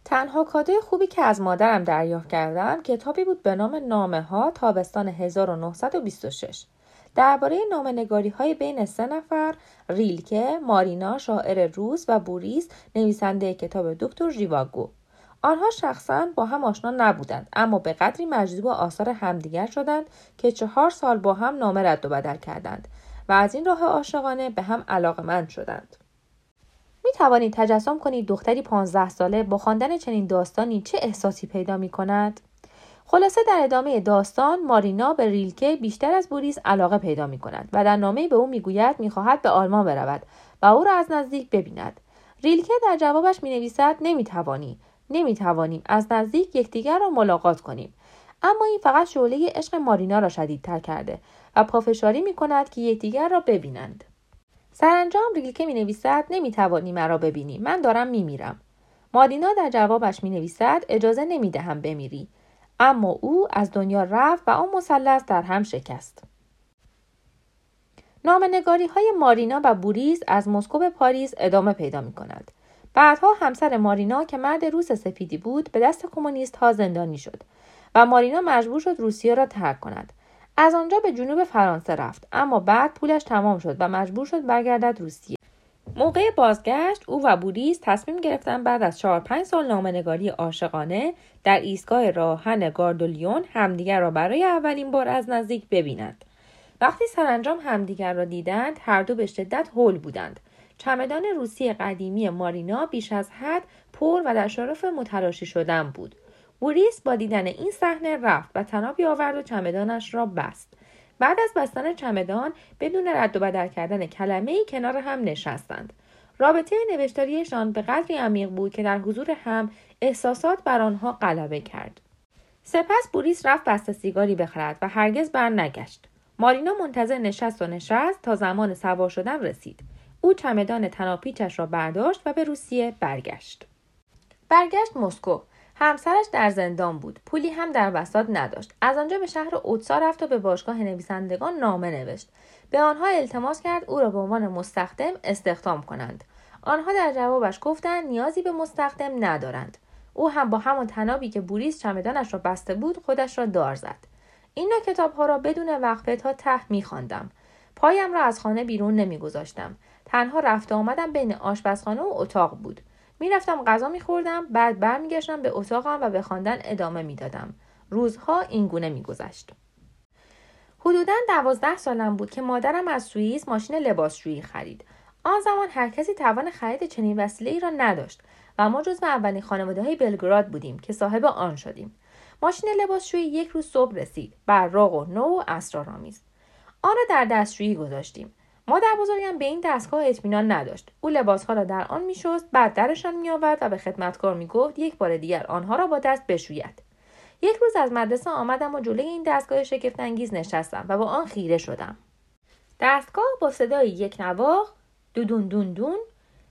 تنها کادوی خوبی که از مادرم دریافت کردم کتابی بود به نام نامه ها تابستان 1926 درباره نامنگاری های بین سه نفر ریلکه، مارینا شاعر روس و بوریس نویسنده کتاب دکتر ژیواگو آنها شخصا با هم آشنا نبودند اما به قدری مجذوب آثار همدیگر شدند که چهار سال با هم نامه رد و بدل کردند و از این راه عاشقانه به هم علاقمند شدند می توانید تجسم کنید دختری پانزده ساله با خواندن چنین داستانی چه احساسی پیدا می کند؟ خلاصه در ادامه داستان مارینا به ریلکه بیشتر از بوریس علاقه پیدا می کند و در نامه به او می‌گوید می‌خواهد به آلمان برود و او را از نزدیک ببیند. ریلکه در جوابش می نویسد نمی توانی نمی توانیم از نزدیک یکدیگر را ملاقات کنیم. اما این فقط شعله عشق مارینا را شدیدتر کرده و پافشاری می کند که یکدیگر را ببینند. سرانجام ریلکه می نویسد نمی توانی مرا ببینی من دارم می میرم مارینا در جوابش می نویسد اجازه نمی دهم بمیری. اما او از دنیا رفت و آن مثلث در هم شکست. نامه‌نگاری های مارینا و بوریس از مسکو به پاریس ادامه پیدا می کند. بعدها همسر مارینا که مرد روس سفیدی بود به دست کمونیست ها زندانی شد و مارینا مجبور شد روسیه را ترک کند. از آنجا به جنوب فرانسه رفت اما بعد پولش تمام شد و مجبور شد برگردد روسیه. موقع بازگشت او و بوریس تصمیم گرفتن بعد از چهار پنج سال نامه‌نگاری عاشقانه در ایستگاه راه‌آهن گار دو لیون همدیگر را برای اولین بار از نزدیک ببینند. وقتی سرانجام همدیگر را دیدند هر دو به شدت هول بودند. چمدان روسی قدیمی مارینا بیش از حد پر و در شرف متراشی شدن بود. بوریس با دیدن این صحنه رفت و تنابی آورد و چمدانش را بست. بعد از بستن چمدان بدون رد و بدل کردن کلمه ای کنار هم نشستند. رابطه نوشتاریشان به قدری عمیق بود که در حضور هم احساسات بر آنها غلبه کرد. سپس بوریس رفت بسته سیگاری بخرد و هرگز بر نگشت. مارینا منتظر نشست و نشست تا زمان سوار شدن رسید. او چمدان تناپیچش را برداشت و به روسیه برگشت. برگشت مسکو. همسرش در زندان بود. پولی هم در وسط نداشت. از آنجا به شهر اوتسا رفت و به باشگاه نویسندگان نامه نوشت. به آنها التماس کرد او را به عنوان مستخدم استخدام کنند. آنها در جوابش گفتند نیازی به مستخدم ندارند. او هم با همان تنابی که بوریس چمدانش را بسته بود خودش را دار زد. این نوع کتاب ها را بدون وقفه تا ته میخواندم. پایم را از خانه بیرون نمیگذاشتم. تنها رفته آمدم بین آشپزخانه و اتاق بود. می‌رفتم غذا میخوردم بعد برمیگشتم به اتاقم و به خواندن ادامه می‌دادم. روزها اینگونه میگذشت. حدودا دوازده سالم بود که مادرم از سوئیس ماشین لباسشویی خرید. آن زمان هر کسی توان خرید چنین وسیله ای را نداشت و ما جزو اولین خانواده های بلگراد بودیم که صاحب آن شدیم. ماشین لباسشویی یک روز صبح رسید. براق و نو و اسرارآمیز. آن را در دستشویی گذاشتیم. مادر بزرگم به این دستگاه اطمینان نداشت. او لباسها را در آن میشست بعد درشان میآورد و به خدمتکار می‌گفت یک بار دیگر آنها را با دست بشوید. یک روز از مدرسه آمدم و جلوی این دستگاه شگفتانگیز نشستم و با آن خیره شدم. دستگاه با صدای یک نواخ دودون دون دون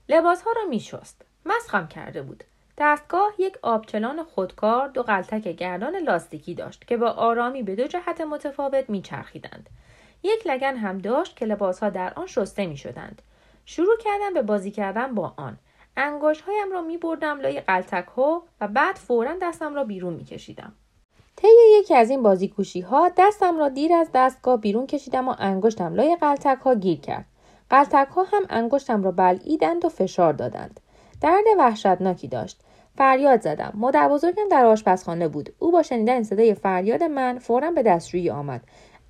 لباسها را میشست. مسخم کرده بود. دستگاه یک آبچلان خودکار دو قلتک گردان لاستیکی داشت که با آرامی به دو جهت متفاوت میچرخیدند. یک لگن هم داشت که لباسها در آن شسته می شدند. شروع کردم به بازی کردن با آن. انگوش هایم را می بردم لای قلتک ها و بعد فورا دستم را بیرون می کشیدم. طی یکی از این بازیکوشی ها دستم را دیر از دستگاه بیرون کشیدم و انگشتم لای قلتک ها گیر کرد. قلتک ها هم انگشتم را بلعیدند و فشار دادند. درد وحشتناکی داشت. فریاد زدم. مادر بزرگم در آشپزخانه بود. او با شنیدن صدای فریاد من فورا به دستشویی آمد.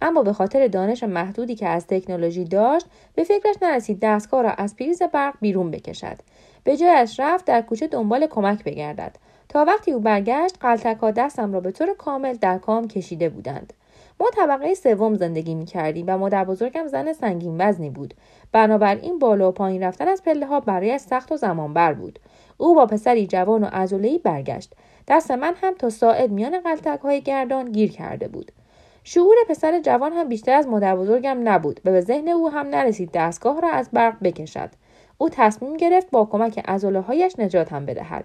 اما به خاطر دانش محدودی که از تکنولوژی داشت به فکرش نرسید دستگاه را از پریز برق بیرون بکشد. به جایش رفت در کوچه دنبال کمک بگردد. تا وقتی او برگشت قلتکها دستم را به طور کامل در کام کشیده بودند. ما طبقه سوم زندگی می کردیم و مادر بزرگم زن سنگین وزنی بود. بنابراین بالا و پایین رفتن از پله ها برایش سخت و زمانبر بود. او با پسری جوان و عضلهای برگشت. دست من هم تا ساعد میان قلتک های گردان گیر کرده بود. شعور پسر جوان هم بیشتر از مادر بزرگم نبود و به ذهن او هم نرسید دستگاه را از برق بکشد. او تصمیم گرفت با کمک عضله هایش نجاتم بدهد.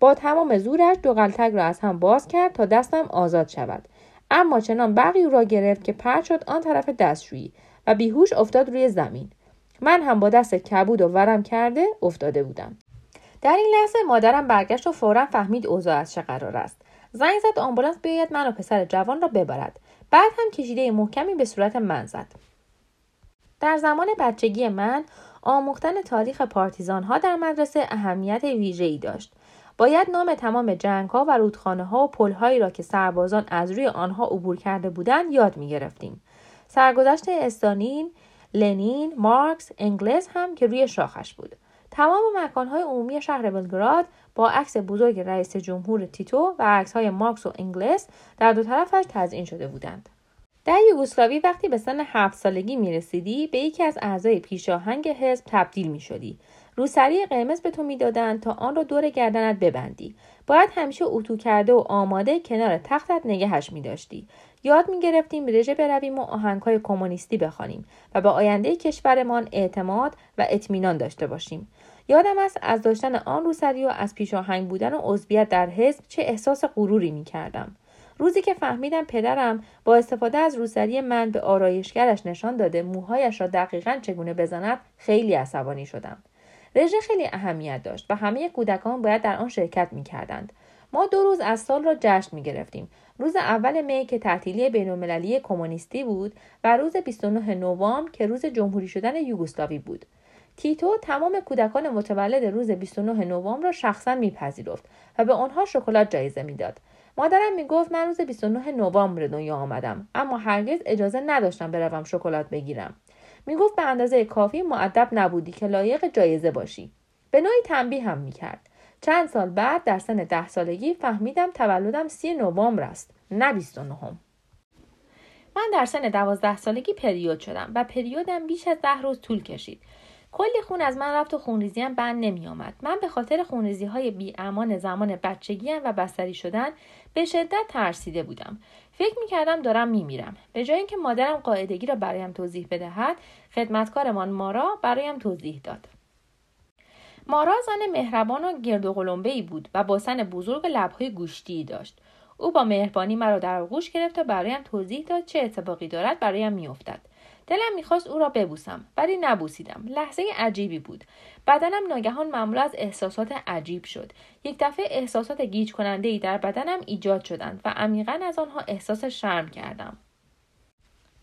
با تمام زورش دو قلتک را از هم باز کرد تا دستم آزاد شود. اما چنان برقی او را گرفت که پرد شد آن طرف دستشویی و بیهوش افتاد روی زمین. من هم با دست کبود و ورم کرده افتاده بودم. در این لحظه مادرم برگشت و فورا فهمید اوضاع از چه قرار است. زنگ زد آمبولانس بیاید من و پسر جوان را ببرد. بعد هم کشیده محکمی به صورت من زد در زمان بچگی من آموختن تاریخ پارتیزان ها در مدرسه اهمیت ویژه ای داشت باید نام تمام جنگ ها و رودخانه ها و پل هایی را که سربازان از روی آنها عبور کرده بودند یاد می گرفتیم. سرگذشت استانین، لنین، مارکس، انگلس هم که روی شاخش بود. تمام مکانهای عمومی شهر بلگراد با عکس بزرگ رئیس جمهور تیتو و عکسهای مارکس و انگلس در دو طرفش تزئین شده بودند در یوگسلاوی وقتی به سن هفت سالگی می رسیدی به یکی از اعضای پیشاهنگ حزب تبدیل می شدی. روسری قرمز به تو می‌دادند تا آن را دور گردنت ببندی. باید همیشه اتو کرده و آماده کنار تختت نگهش می داشتی. یاد می گرفتیم رژه برویم و آهنگهای کمونیستی بخوانیم و به آینده کشورمان اعتماد و اطمینان داشته باشیم. یادم است از داشتن آن روسری و از پیشاهنگ بودن و عضویت در حزب چه احساس غروری می کردم. روزی که فهمیدم پدرم با استفاده از روسری من به آرایشگرش نشان داده موهایش را دقیقا چگونه بزند خیلی عصبانی شدم رژه خیلی اهمیت داشت و همه کودکان باید در آن شرکت می کردند. ما دو روز از سال را جشن می گرفتیم. روز اول می که تعطیلی بینالمللی کمونیستی بود و روز 29 نوامبر که روز جمهوری شدن یوگسلاوی بود. تیتو تمام کودکان متولد روز 29 نوامبر را شخصا میپذیرفت و به آنها شکلات جایزه می‌داد. مادرم می‌گفت من روز 29 نوامبر دنیا آمدم اما هرگز اجازه نداشتم بروم شکلات بگیرم. می‌گفت به اندازه کافی معدب نبودی که لایق جایزه باشی. به نوعی تنبیه هم می‌کرد. چند سال بعد در سن ده سالگی فهمیدم تولدم سی نوامبر است نه 29 من در سن دوازده سالگی پریود شدم و پریودم بیش از ده روز طول کشید. کلی خون از من رفت و خونریزی هم بند نمی آمد. من به خاطر خونریزی های بی امان زمان بچگی و بستری شدن به شدت ترسیده بودم. فکر می کردم دارم می میرم. به جای اینکه مادرم قاعدگی را برایم توضیح بدهد، خدمتکارمان مارا برایم توضیح داد. مارا زن مهربان و گرد و ای بود و با سن بزرگ لبهای گوشتی داشت. او با مهربانی مرا در آغوش گرفت و برایم توضیح داد چه اتفاقی دارد برایم میافتد دلم می‌خواست او را ببوسم ولی نبوسیدم. لحظه عجیبی بود. بدنم ناگهان مملو از احساسات عجیب شد. یک دفعه احساسات گیج کننده ای در بدنم ایجاد شدند و عمیقا از آنها احساس شرم کردم.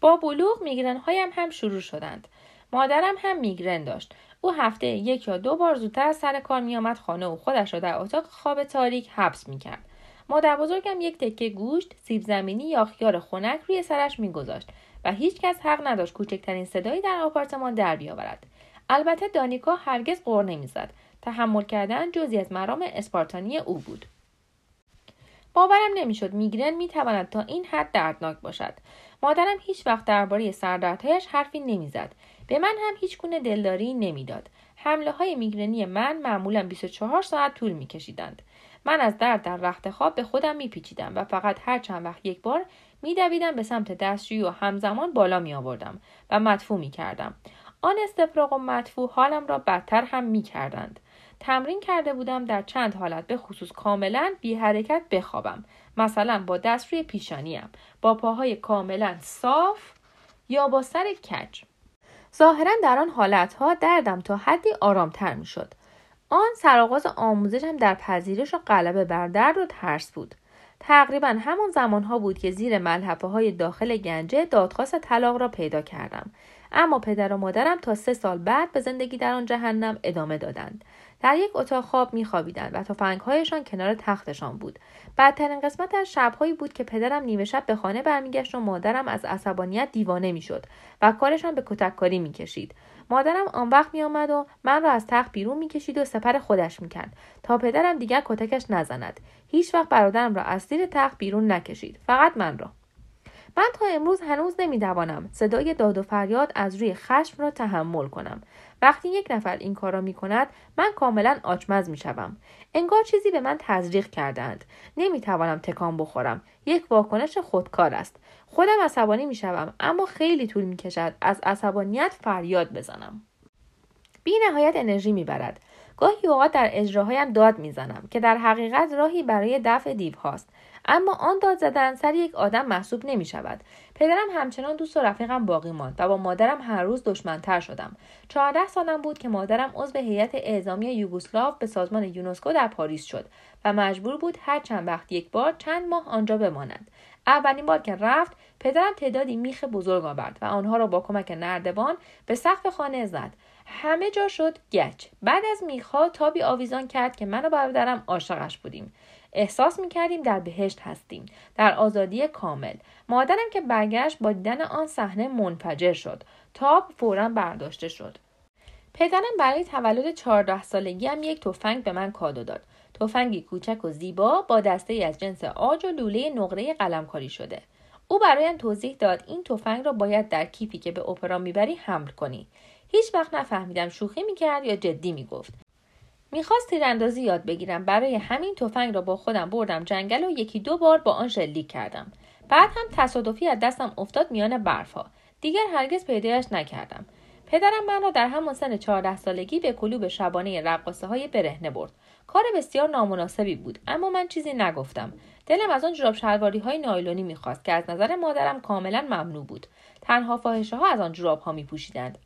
با بلوغ میگرن هایم هم شروع شدند. مادرم هم میگرن داشت. او هفته یک یا دو بار زودتر از سر کار میآمد خانه و خودش را در اتاق خواب تاریک حبس می‌کرد. مادر بزرگم یک تکه گوشت سیب زمینی یا خیار خنک روی سرش میگذاشت. و هیچکس حق نداشت کوچکترین صدایی در آپارتمان در بیاورد. البته دانیکا هرگز غر نمی‌زد. تحمل کردن جزی از مرام اسپارتانی او بود. باورم نمی‌شد میگرن می‌تواند تا این حد دردناک باشد. مادرم هیچ وقت درباره سردردهایش حرفی نمی‌زد. به من هم هیچ گونه دلداری نمی‌داد. حمله های میگرنی من معمولا 24 ساعت طول میکشیدند. من از درد در رخت خواب به خودم میپیچیدم و فقط هر چند وقت یک بار میدویدم به سمت دستشویی و همزمان بالا می آوردم و مدفوع می کردم. آن استفراغ و مدفوع حالم را بدتر هم می کردند. تمرین کرده بودم در چند حالت به خصوص کاملا بی حرکت بخوابم. مثلا با دست روی پیشانیم، با پاهای کاملا صاف یا با سر کج. ظاهرا در آن حالتها دردم تا حدی آرامتر می شد. آن سرآغاز آموزشم در پذیرش و غلبه بر درد و ترس بود. تقریبا همان زمانها بود که زیر ملحفه های داخل گنجه دادخواست طلاق را پیدا کردم. اما پدر و مادرم تا سه سال بعد به زندگی در آن جهنم ادامه دادند. در یک اتاق خواب میخوابیدند و تفنگهایشان کنار تختشان بود. بدترین قسمت از شبهایی بود که پدرم نیمه شب به خانه برمیگشت و مادرم از عصبانیت دیوانه می‌شد و کارشان به کتککاری می‌کشید. مادرم آن وقت میآمد و من را از تخت بیرون می‌کشید و سپر خودش می‌کرد تا پدرم دیگر کتکش نزند. هیچ وقت برادرم را از زیر تخت بیرون نکشید فقط من را من تا امروز هنوز نمی‌توانم صدای داد و فریاد از روی خشم را تحمل کنم وقتی یک نفر این کار را می کند من کاملا آچمز می شوم. انگار چیزی به من تزریق کردند. نمی توانم تکان بخورم. یک واکنش خودکار است. خودم عصبانی می شوم اما خیلی طول می کشد از عصبانیت فریاد بزنم. بی نهایت انرژی می برد. گاهی اوقات در اجراهایم داد می‌زنم که در حقیقت راهی برای دفع دیوهاست اما آن داد زدن سر یک آدم محسوب نمی شود. پدرم همچنان دوست و رفیقم باقی ماند و با مادرم هر روز دشمنتر شدم. چهارده سالم بود که مادرم عضو هیئت اعزامی یوگسلاو به سازمان یونسکو در پاریس شد و مجبور بود هر چند وقت یک بار چند ماه آنجا بماند. اولین بار که رفت پدرم تعدادی میخ بزرگ آورد و آنها را با کمک نردبان به سقف خانه زد همه جا شد گچ. بعد از میخها تابی آویزان کرد که من و برادرم عاشقش بودیم. احساس می‌کردیم در بهشت هستیم در آزادی کامل. مادرم که برگشت با دیدن آن صحنه منفجر شد. تاب فورا برداشته شد. پدرم برای تولد چهارده سالگیم یک تفنگ به من کادو داد. تفنگی کوچک و زیبا با دسته از جنس آج و لوله نقره قلمکاری شده. او برایم توضیح داد این تفنگ را باید در کیفی که به اپرا می‌بری حمل کنی. هیچ وقت نفهمیدم شوخی می‌کرد یا جدی می‌گفت. می‌خواست تیراندازی یاد بگیرم برای همین تفنگ را با خودم بردم جنگل و یکی دو بار با آن شلیک کردم. بعد هم تصادفی از دستم افتاد میان برفها. دیگر هرگز پیدایش نکردم. پدرم من را در همان سن چهارده سالگی به کلوب شبانه رقاصه های برهنه برد. کار بسیار نامناسبی بود اما من چیزی نگفتم. دلم از آن جوراب شلواری های نایلونی می‌خواست که از نظر مادرم کاملا ممنوع بود. تنها فاحشه ها از آن جوراب ها می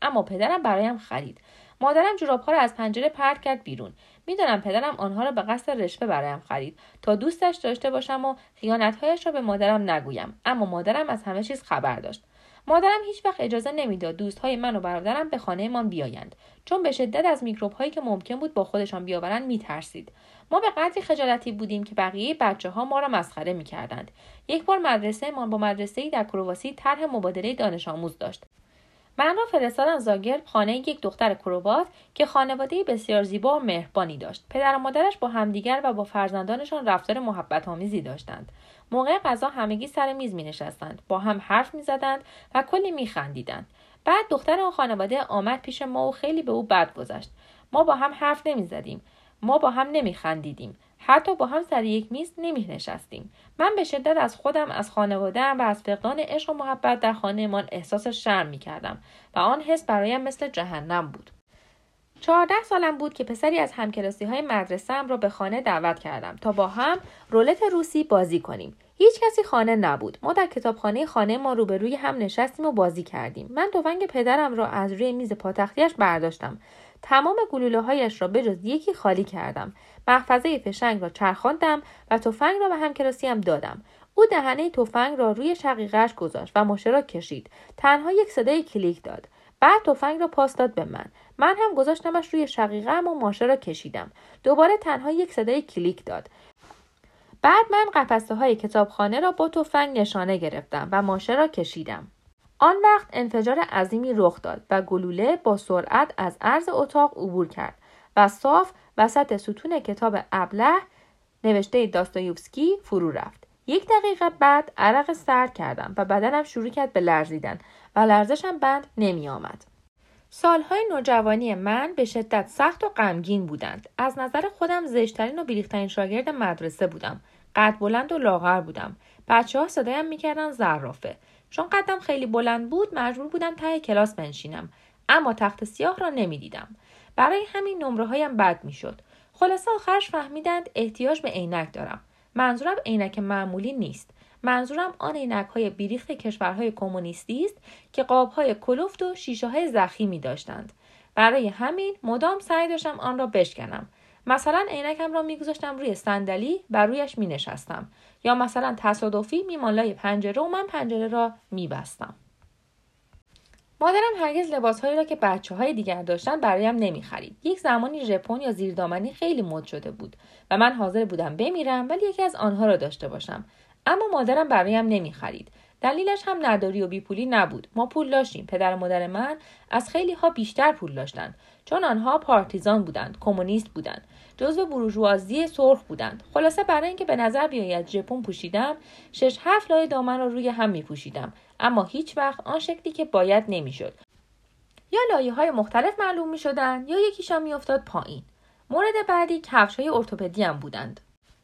اما پدرم برایم خرید. مادرم جوراب ها را از پنجره پرت کرد بیرون. می‌دانم پدرم آنها را به قصد رشوه برایم خرید. تا دوستش داشته باشم و خیانتهایش را به مادرم نگویم. اما مادرم از همه چیز خبر داشت. مادرم هیچ وقت اجازه نمی‌داد دوستهای من و برادرم به خانهمان بیایند. چون به شدت از میکروب هایی که ممکن بود با خودشان بیاورند میترسید. ما به قدری خجالتی بودیم که بقیه بچه ها ما را مسخره می‌کردند. یک بار مدرسه ما با مدرسه در کرواسی طرح مبادله دانش آموز داشت. من را فرستادم زاگرب خانه یک دختر کروبات که خانواده بسیار زیبا و مهربانی داشت. پدر و مادرش با همدیگر و با فرزندانشان رفتار محبت آمیزی داشتند. موقع غذا همگی سر میز می نشستند با هم حرف می زدند و کلی می خندیدند بعد دختر آن خانواده آمد پیش ما و خیلی به او بد گذشت. ما با هم حرف نمی زدیم ما با هم نمی خندیدیم حتی با هم سر یک میز نمی نشستیم من به شدت از خودم از خانوادهام و از فقدان عشق و محبت در خانهمان احساس شرم می کردم و آن حس برایم مثل جهنم بود. چهارده سالم بود که پسری از همکلاسی های مدرسه را به خانه دعوت کردم تا با هم رولت روسی بازی کنیم. هیچ کسی خانه نبود. ما در کتابخانه خانه ما روبروی هم نشستیم و بازی کردیم. من تفنگ پدرم را از روی میز پاتختیش برداشتم. تمام گلوله هایش را بجز یکی خالی کردم. محفظه فشنگ را چرخاندم و تفنگ را به همکلاسیم دادم. او دهنه تفنگ را روی شقیقهش گذاشت و مشه را کشید. تنها یک صدای کلیک داد. بعد تفنگ را پاس داد به من. من هم گذاشتمش روی شقیقهام و ماشه را کشیدم. دوباره تنها یک صدای کلیک داد. بعد من قفسه های کتابخانه را با تفنگ نشانه گرفتم و ماشه را کشیدم. آن وقت انفجار عظیمی رخ داد و گلوله با سرعت از عرض اتاق عبور کرد و صاف وسط ستون کتاب ابله نوشته داستایوفسکی فرو رفت یک دقیقه بعد عرق سرد کردم و بدنم شروع کرد به لرزیدن و لرزشم بند نمی آمد. سالهای نوجوانی من به شدت سخت و غمگین بودند. از نظر خودم زشترین و بیریخترین شاگرد مدرسه بودم. قد بلند و لاغر بودم. بچه ها صدایم می‌کردن زرافه. چون قدم خیلی بلند بود مجبور بودم ته کلاس بنشینم. اما تخت سیاه را نمی‌دیدم. برای همین نمره هایم بد می‌شد. خلاصه آخرش فهمیدند احتیاج به عینک دارم. منظورم عینک معمولی نیست. منظورم آن عینک های بیریخت کشورهای کمونیستی است که قاب های کلفت و شیشه های زخیمی داشتند. برای همین مدام سعی داشتم آن را بشکنم. مثلا عینکم را میگذاشتم روی صندلی و رویش می نشستم. یا مثلا تصادفی میمالای پنجره و من پنجره را میبستم. مادرم هرگز لباسهایی را که بچه های دیگر داشتن برایم نمی‌خرید. یک زمانی ژپن یا زیردامنی خیلی مد شده بود و من حاضر بودم بمیرم ولی یکی از آنها را داشته باشم. اما مادرم برایم نمی‌خرید. دلیلش هم نداری و بیپولی نبود. ما پول داشتیم. پدر و مادر من از خیلی ها بیشتر پول داشتند. چون آنها پارتیزان بودند کمونیست بودند. جزو بروژوازی سرخ بودند. خلاصه برای اینکه به نظر بیاید ژپن پوشیدم شش هفت لایه دامن را روی هم می پوشیدم اما هیچ وقت آن شکلی که باید نمی‌شد. یا لایه های مختلف معلوم می شدن یا یکیشان می افتاد پایین. مورد بعدی کفش های ارتوپدی هم بودند.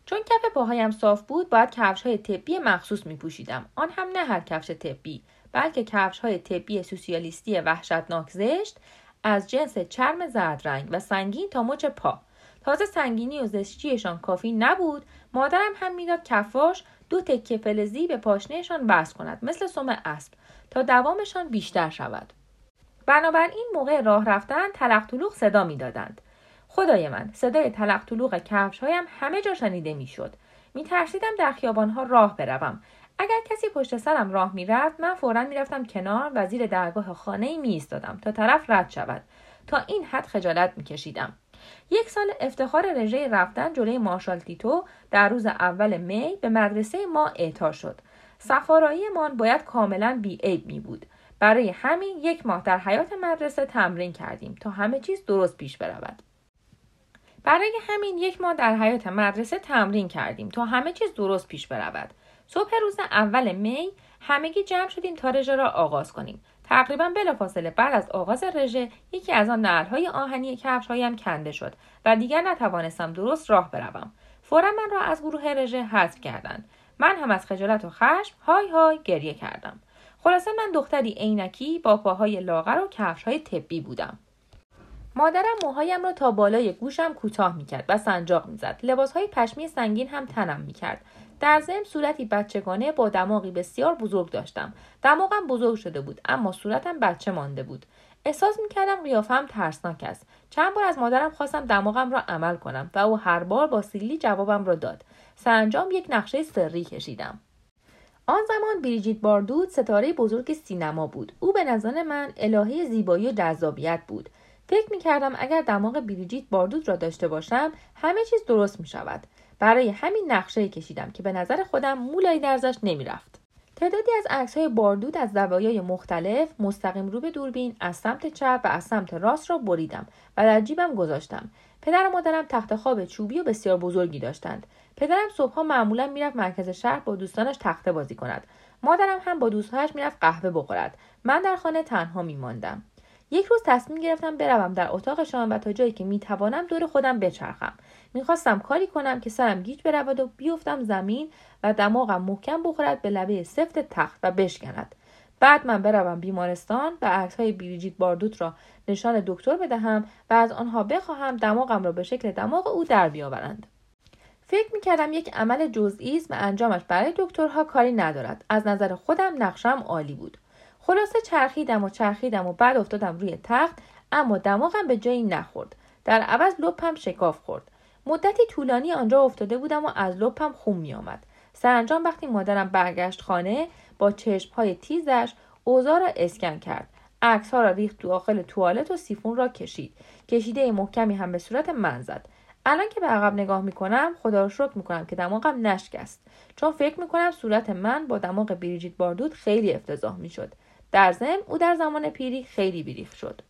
چون کف پاهایم صاف بود باید کفش های طبی مخصوص می پوشیدم آن هم نه هر کفش طبی بلکه کفش های طبی سوسیالیستی وحشتناک زشت از جنس چرم زرد رنگ و سنگین تا مچ پا. تازه سنگینی و زشتیشان کافی نبود. مادرم هم می‌داد کفاش دو تکه فلزی به پاشنهشان بست کند مثل سم اسب تا دوامشان بیشتر شود. بنابراین موقع راه رفتن تلق طلوق صدا می‌دادند. خدای من صدای تلق طلوق کفش هایم همه جا شنیده می‌شد. میترسیدم در خیابانها راه بروم. اگر کسی پشت سرم راه می‌رفت من فورا می‌رفتم کنار و زیر درگاه خانه ای می تا طرف رد شود. تا این حد خجالت میکشیدم. یک سال افتخار رژه رفتن جلوی مارشال تیتو در روز اول می به مدرسه ما اعطا شد. سفاراییمان باید کاملا بی عیب می بود. برای همین یک ماه در حیات مدرسه تمرین کردیم تا همه چیز درست پیش برود. برای همین یک ماه در حیات مدرسه تمرین کردیم تا همه چیز درست پیش برود. صبح روز اول می همگی جمع شدیم تا رژه را آغاز کنیم. تقریبا بلافاصله بعد از آغاز رژه یکی از آن نعلهای آهنی کفشهایم کنده شد و دیگر نتوانستم درست راه بروم. فورا من را از گروه رژه حذف کردند. من هم از خجالت و خشم های های گریه کردم. خلاصه من دختری عینکی با پاهای لاغر و کفشهای طبی بودم. مادرم موهایم را تا بالای گوشم کوتاه می‌کرد و سنجاق می‌زد. لباسهای پشمی سنگین هم تنم می‌کرد. در ضمن صورتی بچگانه با دماغی بسیار بزرگ داشتم. دماغم بزرگ شده بود اما صورتم بچه مانده بود. احساس می‌کردم قیافم ترسناک است. چند بار از مادرم خواستم دماغم را عمل کنم و او هر بار با سیلی جوابم را داد. سرانجام یک نقشه سری کشیدم. آن زمان بریجیت باردود ستاره بزرگ سینما بود. او به نظر من الهه زیبایی و جذابیت بود. فکر می کردم اگر دماغ بریجیت باردود را داشته باشم همه چیز درست می شود برای همین نقشه کشیدم که به نظر خودم مولایی درزش نمی‌رفت. تعدادی از عکس های باردود از زوایای مختلف مستقیم رو به دوربین از سمت چپ و از سمت راست را بریدم و در جیبم گذاشتم. پدر و مادرم تخت خواب چوبی و بسیار بزرگی داشتند. پدرم صبحها معمولا می‌رفت مرکز شهر با دوستانش تخته بازی کند. مادرم هم با دوستهایش می‌رفت قهوه بخورد. من در خانه تنها میماندم. یک روز تصمیم گرفتم بروم در اتاقشان و تا جایی که می‌توانم دور خودم بچرخم. می‌خواستم کاری کنم که سرم گیج برود و بیفتم زمین و دماغم محکم بخورد به لبه سفت تخت و بشکند. بعد من بروم بیمارستان و عکس های بریجیت باردوت را نشان دکتر بدهم و از آنها بخواهم دماغم را به شکل دماغ او در بیاورند. فکر می‌کردم یک عمل جزئی است و انجامش برای دکترها کاری ندارد. از نظر خودم نقشم عالی بود. خلاصه چرخیدم و چرخیدم و بعد افتادم روی تخت اما دماغم به جایی نخورد. در عوض لپم شکاف خورد. مدتی طولانی آنجا افتاده بودم و از لپم خون میآمد سرانجام وقتی مادرم برگشت خانه با های تیزش اوضاع را اسکن کرد. عکس ها را ریخت داخل توالت و سیفون را کشید. کشیده محکمی هم به صورت من زد. الان که به عقب نگاه می‌کنم خدا رو شکر می‌کنم که دماغم نشکست. چون فکر می‌کنم صورت من با دماغ بریجیت باردود خیلی افتضاح می‌شد در ضمن او در زمان پیری خیلی بیریخ شد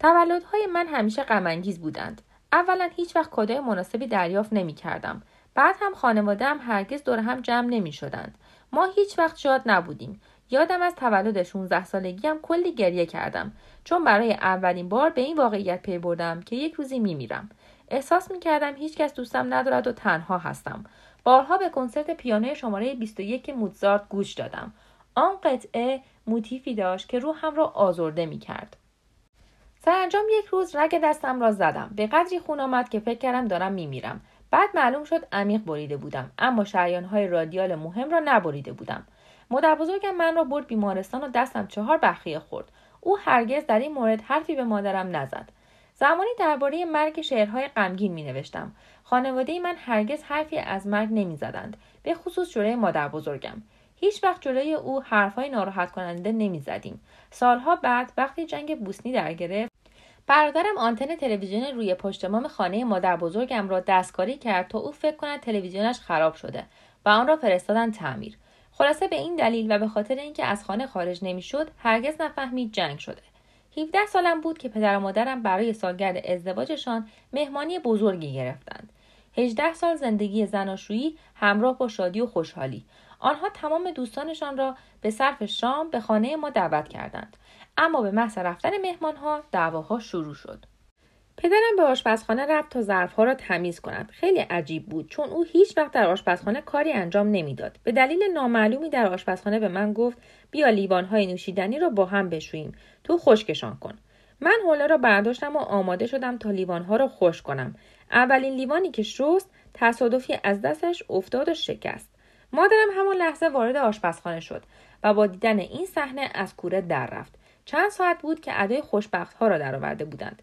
تولدهای من همیشه غمانگیز بودند اولا هیچ وقت کادوی مناسبی دریافت نمی کردم. بعد هم خانواده هم هرگز دور هم جمع نمی شدند. ما هیچ وقت شاد نبودیم. یادم از تولد 16 سالگی هم کلی گریه کردم چون برای اولین بار به این واقعیت پی بردم که یک روزی می میرم. احساس می کردم هیچ کس دوستم ندارد و تنها هستم. بارها به کنسرت پیانوی شماره 21 موتزارت گوش دادم. آن قطعه موتیفی داشت که روحم را آزرده می کرد. سرانجام یک روز رگ دستم را زدم به قدری خون آمد که فکر کردم دارم میمیرم بعد معلوم شد عمیق بریده بودم اما های رادیال مهم را نبریده بودم مادر بزرگم من را برد بیمارستان و دستم چهار بخیه خورد او هرگز در این مورد حرفی به مادرم نزد زمانی درباره مرگ شعرهای غمگین می نوشتم. خانواده من هرگز حرفی از مرگ نمی زدند. به خصوص جلوی مادر بزرگم. هیچ وقت جلوی او حرفهای ناراحت کننده نمی زدیم. سالها بعد وقتی جنگ بوسنی در گرفت برادرم آنتن تلویزیون روی پشتمام خانه مادر بزرگم را دستکاری کرد تا او فکر کند تلویزیونش خراب شده و آن را فرستادن تعمیر. خلاصه به این دلیل و به خاطر اینکه از خانه خارج نمی‌شد هرگز نفهمید جنگ شده. 17 سالم بود که پدر و مادرم برای سالگرد ازدواجشان مهمانی بزرگی گرفتند. 18 سال زندگی زناشویی همراه با شادی و خوشحالی. آنها تمام دوستانشان را به صرف شام به خانه ما دعوت کردند. اما به محض رفتن مهمانها دعواها شروع شد. پدرم به آشپزخانه رفت تا ظرفها را تمیز کند. خیلی عجیب بود چون او هیچ وقت در آشپزخانه کاری انجام نمی‌داد. به دلیل نامعلومی در آشپزخانه به من گفت بیا لیوانهای نوشیدنی را با هم بشوییم. تو خشکشان کن. من حوله را برداشتم و آماده شدم تا لیوانها را خوش کنم. اولین لیوانی که شست تصادفی از دستش افتاد و شکست. مادرم همان لحظه وارد آشپزخانه شد و با دیدن این صحنه از کوره در رفت. چند ساعت بود که ادای خوشبخت ها را درآورده بودند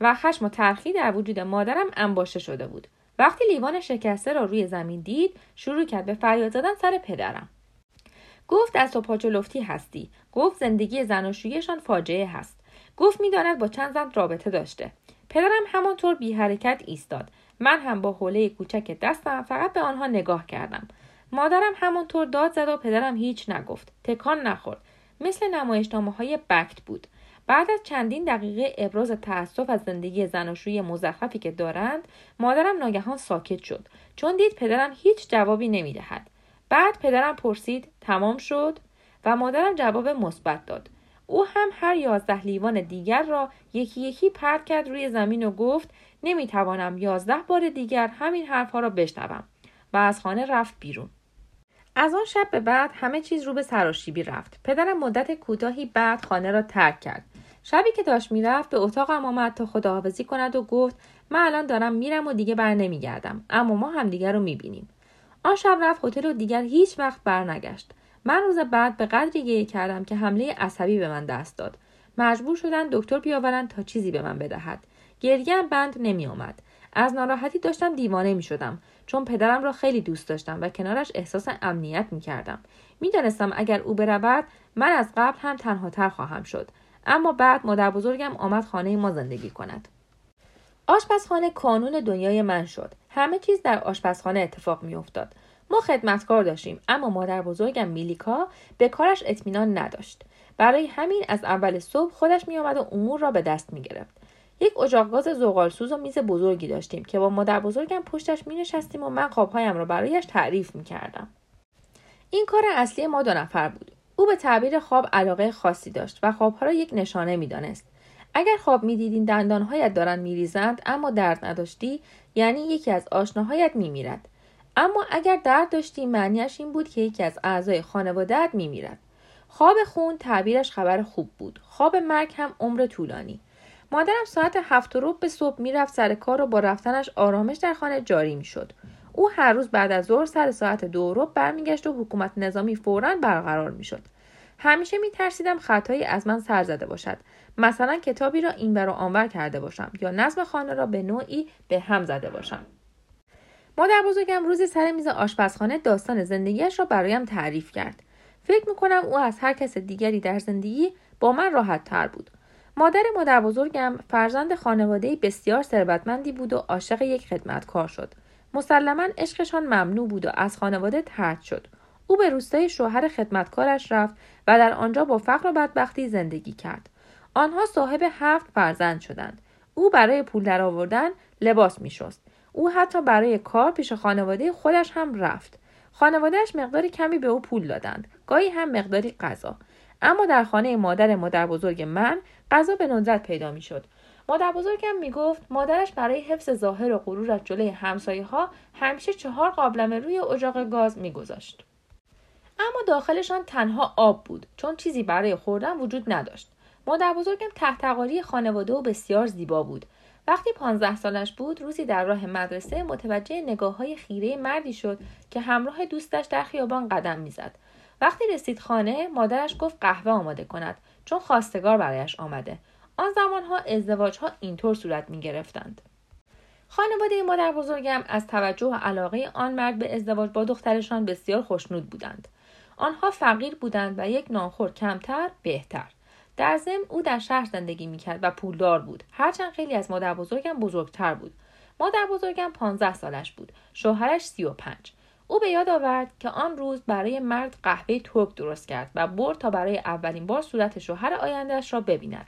و خشم و ترخی در وجود مادرم انباشته شده بود. وقتی لیوان شکسته را روی زمین دید شروع کرد به فریاد زدن سر پدرم. گفت از تو پاچو لفتی هستی. گفت زندگی زناشوییشان فاجعه هست. گفت می‌داند با چند زن رابطه داشته. پدرم همانطور بی حرکت ایستاد. من هم با حوله کوچک دستم فقط به آنها نگاه کردم. مادرم همانطور داد زد و پدرم هیچ نگفت. تکان نخورد. مثل نمایشنامه های بکت بود. بعد از چندین دقیقه ابراز تأسف از زندگی زناشویی مزخرفی که دارند مادرم ناگهان ساکت شد. چون دید پدرم هیچ جوابی نمی‌دهد. بعد پدرم پرسید تمام شد؟ و مادرم جواب مثبت داد. او هم هر یازده لیوان دیگر را یکی یکی پرت کرد روی زمین و گفت نمی‌توانم یازده بار دیگر همین حرفها را بشنوم. و از خانه رفت بیرون. از آن شب به بعد همه چیز رو به سراشیبی رفت. پدرم مدت کوتاهی بعد خانه را ترک کرد. شبی که داشت می‌رفت به اتاقم آمد تا خداحافظی کند و گفت من الان دارم میرم و دیگه بر نمیگردم اما ما همدیگر رو می‌بینیم. آن شب رفت هتل و دیگر هیچ وقت برنگشت من روز بعد به قدری گریه کردم که حمله عصبی به من دست داد. مجبور شدن دکتر بیاورند تا چیزی به من بدهد. گریه بند نمیآمد. از ناراحتی داشتم دیوانه می شدم چون پدرم را خیلی دوست داشتم و کنارش احساس امنیت می کردم. می دانستم اگر او برود من از قبل هم تنها تر خواهم شد. اما بعد مادر بزرگم آمد خانه ما زندگی کند. آشپزخانه کانون دنیای من شد. همه چیز در آشپزخانه اتفاق می افتاد. ما خدمتکار داشتیم اما مادر بزرگم میلیکا به کارش اطمینان نداشت. برای همین از اول صبح خودش می آمد و امور را به دست می گرفت. یک اجاق گاز زغالسوز و میز بزرگی داشتیم که با مادر بزرگم پشتش می نشستیم و من خوابهایم را برایش تعریف می کردم. این کار اصلی ما دو نفر بود. او به تعبیر خواب علاقه خاصی داشت و خوابها را یک نشانه می دانست. اگر خواب می دیدین دندانهایت دارند می ریزند اما درد نداشتی یعنی یکی از آشناهایت می میرد. اما اگر درد داشتی معنیش این بود که یکی از اعضای خانوادهت می میرد. خواب خون تعبیرش خبر خوب بود. خواب مرگ هم عمر طولانی. مادرم ساعت هفت و به صبح می‌رفت سر کار و با رفتنش آرامش در خانه جاری می‌شد. او هر روز بعد از ظهر سر ساعت دو رو برمیگشت و حکومت نظامی فورا برقرار می‌شد. همیشه میترسیدم خطایی از من سر زده باشد. مثلا کتابی را این و آنور کرده باشم یا نظم خانه را به نوعی به هم زده باشم. مادر بزرگم روز سر میز آشپزخانه داستان زندگیش را برایم تعریف کرد. فکر می‌کنم او از هر کس دیگری در زندگی با من راحت تر بود. مادر مادر بزرگم فرزند خانواده بسیار ثروتمندی بود و عاشق یک خدمتکار شد. مسلما عشقشان ممنوع بود و از خانواده ترد شد. او به روستای شوهر خدمتکارش رفت و در آنجا با فقر و بدبختی زندگی کرد. آنها صاحب هفت فرزند شدند. او برای پول درآوردن لباس میشست. او حتی برای کار پیش خانواده خودش هم رفت. خانوادهش مقداری کمی به او پول دادند. گاهی هم مقداری غذا. اما در خانه مادر مادر بزرگ من غذا به ندرت پیدا می‌شد. مادر بزرگم می‌گفت مادرش برای حفظ ظاهر و غرورش جلوی همسایه ها همیشه چهار قابلمه روی اجاق گاز میگذاشت. اما داخلشان تنها آب بود چون چیزی برای خوردن وجود نداشت. مادر بزرگم تحتقاری خانواده و بسیار زیبا بود. وقتی پانزده سالش بود روزی در راه مدرسه متوجه نگاه های خیره مردی شد که همراه دوستش در خیابان قدم می‌زد. وقتی رسید خانه مادرش گفت قهوه آماده کند چون خواستگار برایش آمده آن زمانها ازدواج ها اینطور صورت می گرفتند. خانواده مادر بزرگم از توجه و علاقه آن مرد به ازدواج با دخترشان بسیار خوشنود بودند. آنها فقیر بودند و یک نانخور کمتر بهتر. در ضمن او در شهر زندگی می‌کرد و پولدار بود هرچند خیلی از مادر بزرگم بزرگتر بود مادر بزرگم پانزده سالش بود شوهرش سی و پنج او به یاد آورد که آن روز برای مرد قهوه ترک درست کرد و برد تا برای اولین بار صورت شوهر آیندهش را ببیند.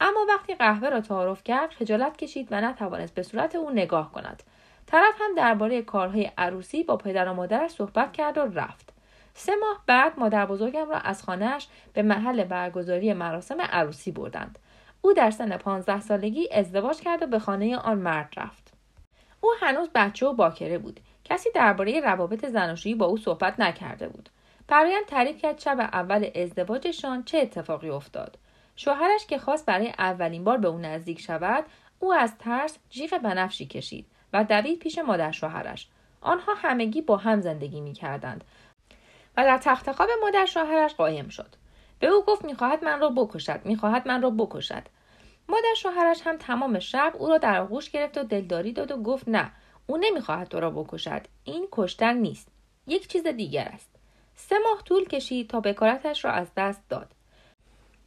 اما وقتی قهوه را تعارف کرد خجالت کشید و نتوانست به صورت او نگاه کند. طرف هم درباره کارهای عروسی با پدر و مادرش صحبت کرد و رفت. سه ماه بعد مادر بزرگم را از خانهش به محل برگزاری مراسم عروسی بردند. او در سن پانزده سالگی ازدواج کرد و به خانه آن مرد رفت. او هنوز بچه و باکره بود. کسی درباره روابط زناشویی با او صحبت نکرده بود. برایم تعریف کرد شب اول ازدواجشان چه اتفاقی افتاد. شوهرش که خواست برای اولین بار به او نزدیک شود او از ترس جیغ بنفشی کشید و دوید پیش مادر شوهرش. آنها همگی با هم زندگی می کردند و در تخت خواب مادر شوهرش قایم شد. به او گفت می‌خواهد من را بکشد می‌خواهد من را بکشد. مادر شوهرش هم تمام شب او را در آغوش گرفت و دلداری داد و گفت نه او نمی‌خواهد تو را بکشد. این کشتن نیست. یک چیز دیگر است. سه ماه طول کشید تا بکارتش را از دست داد.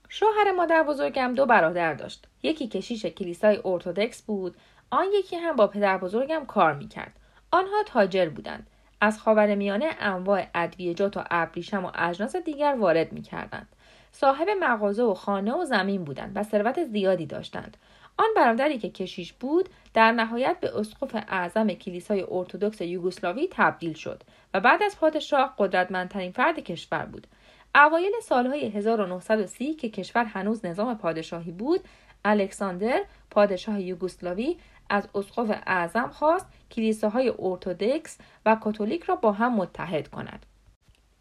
شوهر مادر بزرگم دو برادر داشت. یکی کشیش کلیسای ارتودکس بود آن یکی هم با پدر بزرگم کار می‌کرد. آنها تاجر بودند. از خاورمیانه انواع ادویجات و ابریشم و اجناس دیگر وارد می‌کردند. صاحب مغازه و خانه و زمین بودند و ثروت زیادی داشتند. آن برادری که کشیش بود در نهایت به اسقف اعظم کلیسای ارتودکس یوگسلاوی تبدیل شد و بعد از پادشاه قدرتمندترین فرد کشور بود. اوایل سالهای 1930 که کشور هنوز نظام پادشاهی بود الکساندر پادشاه یوگسلاوی از اسقف اعظم خواست کلیساهای ارتودکس و کاتولیک را با هم متحد کند.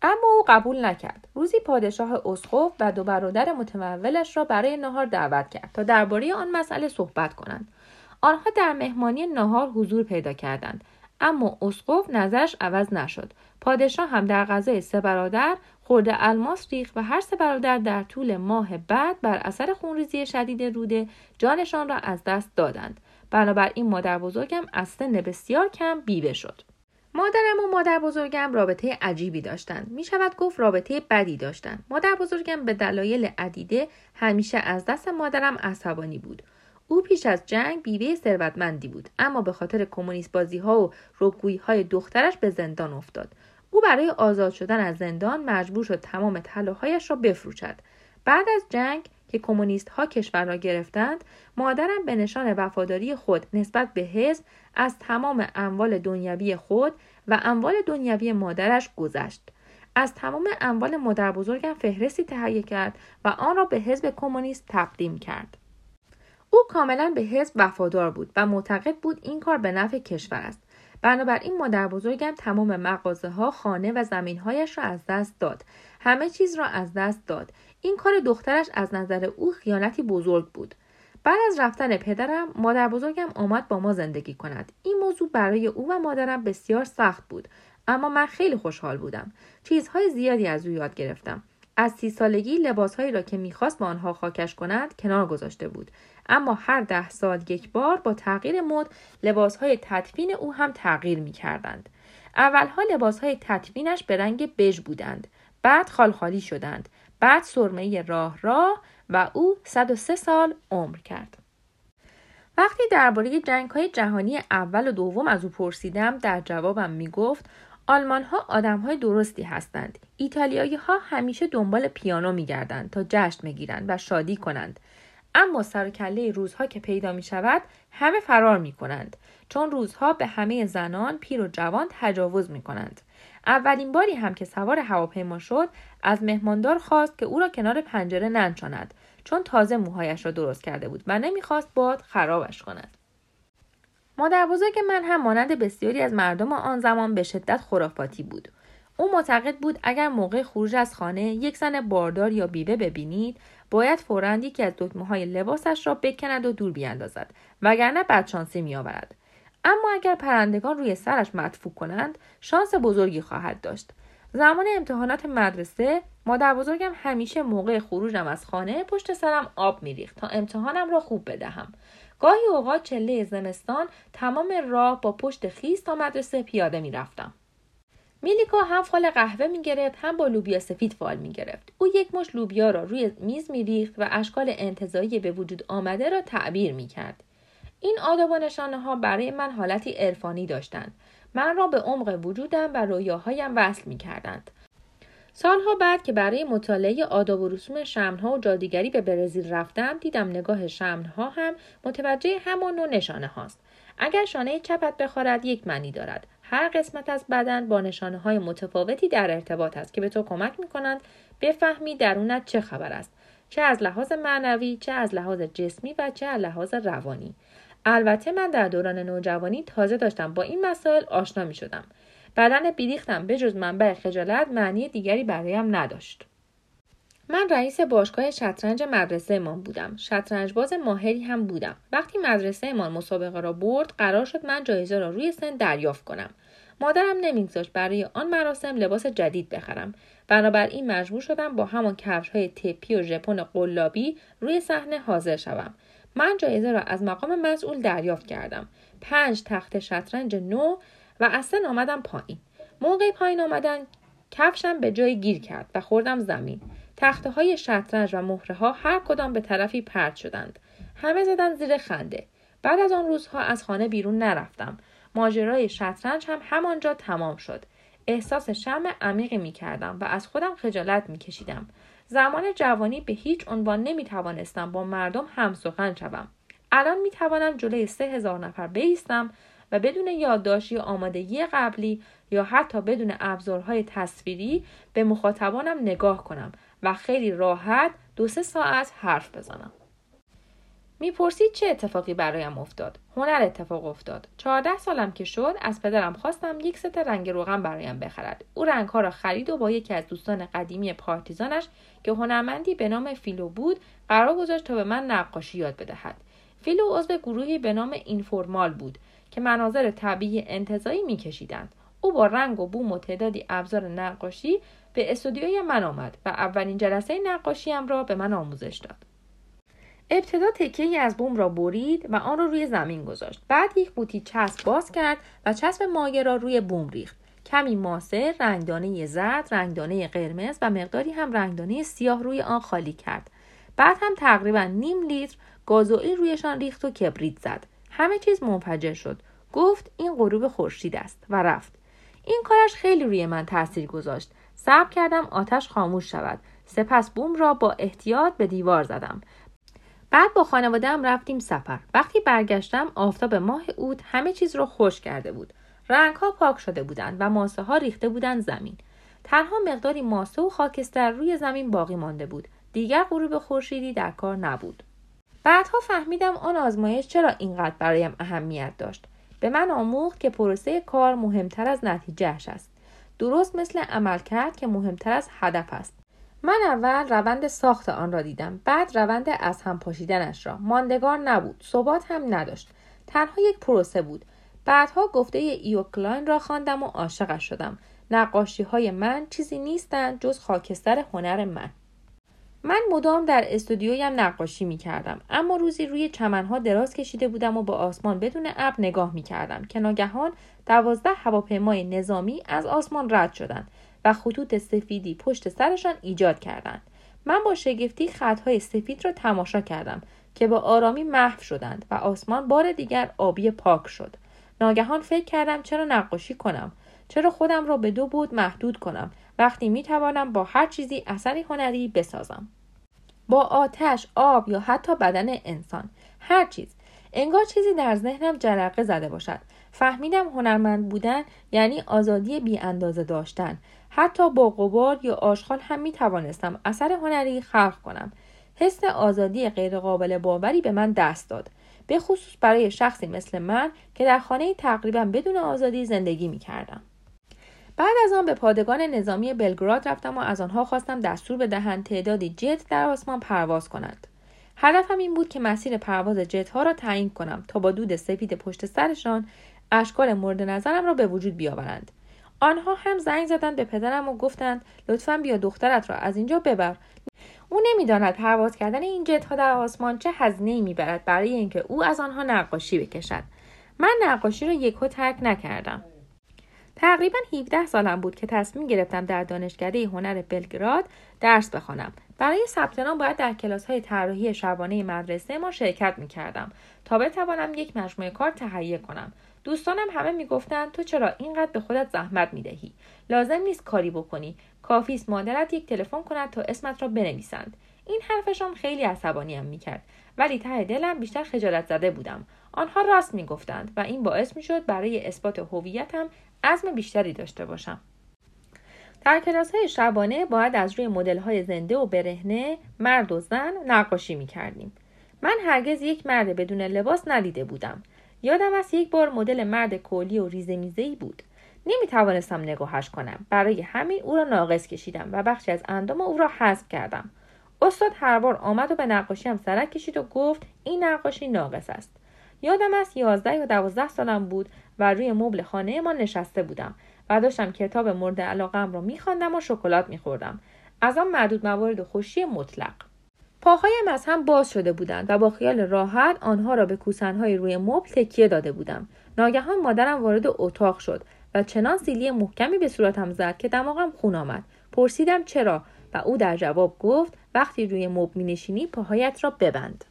اما او قبول نکرد. روزی پادشاه اسقف و دو برادر متمولش را برای نهار دعوت کرد تا درباره آن مسئله صحبت کنند. آنها در مهمانی نهار حضور پیدا کردند اما اسقف نظرش عوض نشد. پادشاه هم در غذای سه برادر خورده الماس ریخت و هر سه برادر در طول ماه بعد بر اثر خونریزی شدید روده جانشان را از دست دادند. بنابراین مادر بزرگم از سن بسیار کم بیوه شد. مادرم و مادر بزرگم رابطه عجیبی داشتند. می شود گفت رابطه بدی داشتند. مادر بزرگم به دلایل عدیده همیشه از دست مادرم عصبانی بود. او پیش از جنگ بیوه ثروتمندی بود اما به خاطر کمونیست بازی ها و رکگویی های دخترش به زندان افتاد. او برای آزاد شدن از زندان مجبور شد تمام طلاهایش را بفروشد. بعد از جنگ که کمونیست ها کشور را گرفتند مادرم به نشان وفاداری خود نسبت به حزب از تمام اموال دنیوی خود و اموال دنیوی مادرش گذشت. از تمام اموال مادر بزرگم فهرستی تهیه کرد و آن را به حزب کمونیست تقدیم کرد. او کاملا به حزب وفادار بود و معتقد بود این کار به نفع کشور است. بنابراین مادر بزرگم تمام مغازه ها خانه و زمین هایش را از دست داد. همه چیز را از دست داد. این کار دخترش از نظر او خیانتی بزرگ بود. بعد از رفتن پدرم مادر بزرگم آمد با ما زندگی کند. این موضوع برای او و مادرم بسیار سخت بود اما من خیلی خوشحال بودم. چیزهای زیادی از او یاد گرفتم. از سی سالگی لباسهایی را که می‌خواست با آنها خاکش کند کنار گذاشته بود. اما هر ده سال یک بار با تغییر مد لباسهای تدفین او هم تغییر می‌کردند. اولها لباسهای تدفینش به رنگ بژ بودند. بعد خالخالی شدند. بعد سرمه راه راه و او 103 سال عمر کرد وقتی درباره جنگ های جهانی اول و دوم از او پرسیدم در جوابم می گفت آلمان ها آدم های درستی هستند. ایتالیایی ها همیشه دنبال پیانو می گردند تا جشن گیرند و شادی کنند. اما سر روزها که پیدا می شود همه فرار می کنند چون روزها به همه زنان پیر و جوان تجاوز می کنند. اولین باری هم که سوار هواپیما شد از مهماندار خواست که او را کنار پنجره ننشاند چون تازه موهایش را درست کرده بود و نمی‌خواست باد خرابش کند. مادر بزرگ من هم مانند بسیاری از مردم آن زمان به شدت خرافاتی بود. او معتقد بود اگر موقع خروج از خانه یک زن باردار یا بیوه ببینید باید فورا یکی از دکمه های لباسش را بکند و دور بیاندازد وگرنه بدشانسی میآورد. اما اگر پرندگان روی سرش مدفوع کنند شانس بزرگی خواهد داشت. زمان امتحانات مدرسه مادر بزرگم همیشه موقع خروجم از خانه پشت سرم آب میریخت تا امتحانم را خوب بدهم. گاهی اوقات چله زمستان تمام راه با پشت خیز تا مدرسه پیاده می‌رفتم. میلیکا هم فال قهوه می‌گرفت هم با لوبیا سفید فال می‌گرفت. او یک مش لوبیا را روی میز میریخت و اشکال انتظایی به وجود آمده را تعبیر می‌کرد. این آداب و نشانه ها برای من حالتی عرفانی داشتند من را به عمق وجودم و رویاهایم وصل می کردند. سالها بعد که برای مطالعه آداب و رسوم شمنها و جادیگری به برزیل رفتم دیدم نگاه شمنها هم متوجه همان نوع نشانه هاست. اگر شانه چپت بخورد یک معنی دارد. هر قسمت از بدن با نشانه های متفاوتی در ارتباط است که به تو کمک می کنند بفهمی درونت چه خبر است. چه از لحاظ معنوی، چه از لحاظ جسمی و چه از لحاظ روانی. البته من در دوران نوجوانی تازه داشتم با این مسائل آشنا می شدم. بدن بیریختم به جز منبع خجالت معنی دیگری برایم نداشت. من رئیس باشگاه شطرنج مدرسه امان بودم. شطرنج باز ماهری هم بودم. وقتی مدرسه امان مسابقه را برد قرار شد من جایزه را روی سن دریافت کنم. مادرم نمیگذاشت برای آن مراسم لباس جدید بخرم بنابراین مجبور شدم با همان کفش های تپی و ژپن قلابی روی صحنه حاضر شوم من جایزه را از مقام مسئول دریافت کردم. پنج تخت شطرنج نو و اصلا آمدم پایین. موقع پایین آمدن کفشم به جای گیر کرد و خوردم زمین. تخته های شطرنج و مهره ها هر کدام به طرفی پرت شدند. همه زدن زیر خنده. بعد از آن روزها از خانه بیرون نرفتم. ماجرای شطرنج هم همانجا تمام شد. احساس شم عمیقی می کردم و از خودم خجالت می کشیدم. زمان جوانی به هیچ عنوان نمی توانستم با مردم هم سخن شوم. الان می توانم جلوی سه هزار نفر بیستم و بدون یادداشتی آمادگی قبلی یا حتی بدون ابزارهای تصویری به مخاطبانم نگاه کنم و خیلی راحت دو سه ساعت حرف بزنم. می‌پرسید چه اتفاقی برایم افتاد. هنر اتفاق افتاد. چهارده سالم که شد از پدرم خواستم یک ست رنگ روغن برایم بخرد. او رنگها را خرید و با یکی از دوستان قدیمی پارتیزانش که هنرمندی به نام فیلو بود قرار گذاشت تا به من نقاشی یاد بدهد. فیلو عضو گروهی به نام اینفورمال بود که مناظر طبیعی انتظایی میکشیدند. او با رنگ و بوم و تعدادی ابزار نقاشی به استودیوی من آمد و اولین جلسه نقاشیم را به من آموزش داد. ابتدا تکه از بوم را برید و آن را روی زمین گذاشت. بعد یک بوتی چسب باز کرد و چسب مایه را روی بوم ریخت. کمی ماسه رنگدانه زرد رنگدانه قرمز و مقداری هم رنگدانه سیاه روی آن خالی کرد. بعد هم تقریبا نیم لیتر گازوئیل رویشان ریخت و کبریت زد. همه چیز منفجر شد. گفت این غروب خورشید است و رفت. این کارش خیلی روی من تاثیر گذاشت. صبر کردم آتش خاموش شود. سپس بوم را با احتیاط به دیوار زدم. بعد با خانوادهام رفتیم سفر. وقتی برگشتم آفتاب ماه اوت همه چیز را خوش کرده بود. رنگ ها پاک شده بودند و ماسه ها ریخته بودند زمین. تنها مقداری ماسه و خاکستر روی زمین باقی مانده بود. دیگر غروب خورشیدی در کار نبود. بعدها فهمیدم آن آزمایش چرا اینقدر برایم اهمیت داشت. به من آموخت که پروسه کار مهمتر از نتیجهش است. درست مثل عمل کرد که مهمتر از هدف است. من اول روند ساخت آن را دیدم بعد روند از هم پاشیدنش را. ماندگار نبود ثبات هم نداشت. تنها یک پروسه بود. بعدها گفته ایو کلاین را خواندم و عاشقش شدم. نقاشی های من چیزی نیستند جز خاکستر هنر من. من مدام در استودیویم نقاشی می کردم اما روزی روی چمنها دراز کشیده بودم و به آسمان بدون ابر نگاه می کردم که ناگهان دوازده هواپیمای نظامی از آسمان رد شدند. و خطوط سفیدی پشت سرشان ایجاد کردند. من با شگفتی خطهای سفید را تماشا کردم که با آرامی محو شدند و آسمان بار دیگر آبی پاک شد. ناگهان فکر کردم چرا نقاشی کنم؟ چرا خودم را به دو بود محدود کنم؟ وقتی می توانم با هر چیزی اثری هنری بسازم. با آتش آب یا حتی بدن انسان. هر چیز. انگار چیزی در ذهنم جرقه زده باشد. فهمیدم هنرمند بودن یعنی آزادی بی اندازه داشتن. حتی با قبار یا آشغال هم می توانستم اثر هنری خلق کنم حس آزادی غیرقابل باوری به من دست داد به خصوص برای شخصی مثل من که در خانه تقریبا بدون آزادی زندگی می کردم. بعد از آن به پادگان نظامی بلگراد رفتم و از آنها خواستم دستور بدهند تعدادی جت در آسمان پرواز کنند. هدفم این بود که مسیر پرواز جت ها را تعیین کنم تا با دود سفید پشت سرشان اشکال مورد نظرم را به وجود بیاورند. آنها هم زنگ زدند به پدرم و گفتند لطفا بیا دخترت را از اینجا ببر. او نمی‌داند پرواز کردن این جت ها در آسمان چه هزینه می‌برد برای اینکه او از آنها نقاشی بکشد. من نقاشی را یکو ترک نکردم. تقریبا 17 سالم بود که تصمیم گرفتم در دانشکده هنر بلگراد درس بخوانم. برای ثبت نام باید در کلاس های طراحی شبانه مدرسه ما شرکت می کردم تا بتوانم یک مجموعه کار تهیه کنم. دوستانم همه می‌گفتند تو چرا اینقدر به خودت زحمت می‌دهی؟ لازم نیست کاری بکنی. کافی است مادرت یک تلفن کند تا اسمت را بنویسند. این حرفشان خیلی عصبانیم می‌کرد. ولی ته دلم بیشتر خجالت زده بودم. آنها راست می‌گفتند و این باعث می‌شد برای اثبات هویتم عزم بیشتری داشته باشم. در کلاس های شبانه باید از روی مدل های زنده و برهنه مرد و زن نقاشی می کردیم. من هرگز یک مرد بدون لباس ندیده بودم. یادم است یک بار مدل مرد کولی و ریزه میزه بود. نمی توانستم نگاهش کنم. برای همین او را ناقص کشیدم و بخشی از اندام او را حذف کردم. استاد هر بار آمد و به نقاشی هم سرک کشید و گفت این نقاشی ناقص است. یادم است یازده یا دوازده سالم بود و روی مبل خانه ما نشسته بودم و داشتم کتاب مورد علاقم را میخواندم و شکلات میخوردم از آن معدود موارد خوشی مطلق پاهایم از هم باز شده بودند و با خیال راحت آنها را به کوسنهای روی مبل تکیه داده بودم. ناگهان مادرم وارد اتاق شد و چنان سیلی محکمی به صورتم زد که دماغم خون آمد. پرسیدم چرا و او در جواب گفت وقتی روی مبل می نشینی پاهایت را ببند.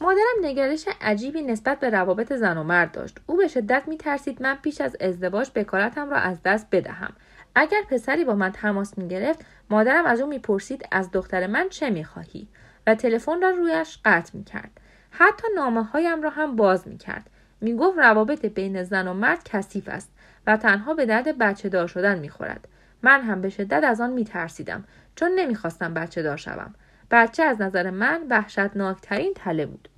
مادرم نگرش عجیبی نسبت به روابط زن و مرد داشت. او به شدت می ترسید من پیش از ازدواج بکارتم را از دست بدهم. اگر پسری با من تماس می گرفت مادرم از او می‌پرسید از دختر من چه می خواهی و تلفن را رویش قطع می کرد حتی نامه هایم را هم باز می کرد می گفت روابط بین زن و مرد کثیف است و تنها به درد بچه دار شدن می خورد. من هم به شدت از آن می ترسیدم چون نمی‌خواستم بچه دار شوم. بچه از نظر من وحشتناکترین تله بود.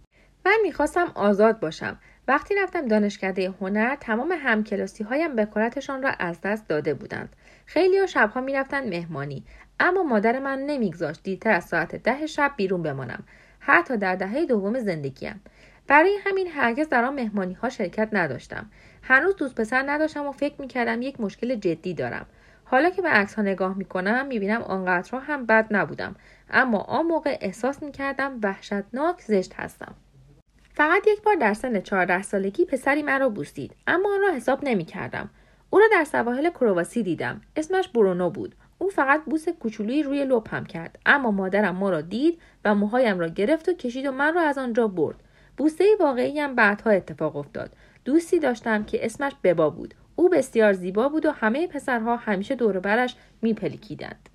من می‌خواستم آزاد باشم. وقتی رفتم دانشکده هنر تمام همکلاسی هایم بکارتشان را از دست داده بودند. خیلی ها شبها می‌رفتند مهمانی. اما مادر من نمیگذاشت دیرتر از ساعت ده شب بیرون بمانم. حتی در دهه دوم زندگیم. برای همین هرگز در آن مهمانی ها شرکت نداشتم. هنوز دوست پسر نداشتم و فکر می‌کردم یک مشکل جدی دارم. حالا که به عکس ها نگاه می‌کنم می‌بینم آنقدرها هم بد نبودم. اما آن موقع احساس می‌کردم وحشتناک زشت هستم. فقط یک بار در سن 14 سالگی پسری مرا بوسید اما آن را حساب نمی کردم. او را در سواحل کرواسی دیدم. اسمش برونو بود. او فقط بوس کوچولویی روی لپم کرد اما مادرم ما را دید و موهایم را گرفت و کشید و من را از آنجا برد. بوسه واقعی هم بعدها اتفاق افتاد. دوستی داشتم که اسمش ببا بود. او بسیار زیبا بود و همه پسرها همیشه دور برش میپلکیدند.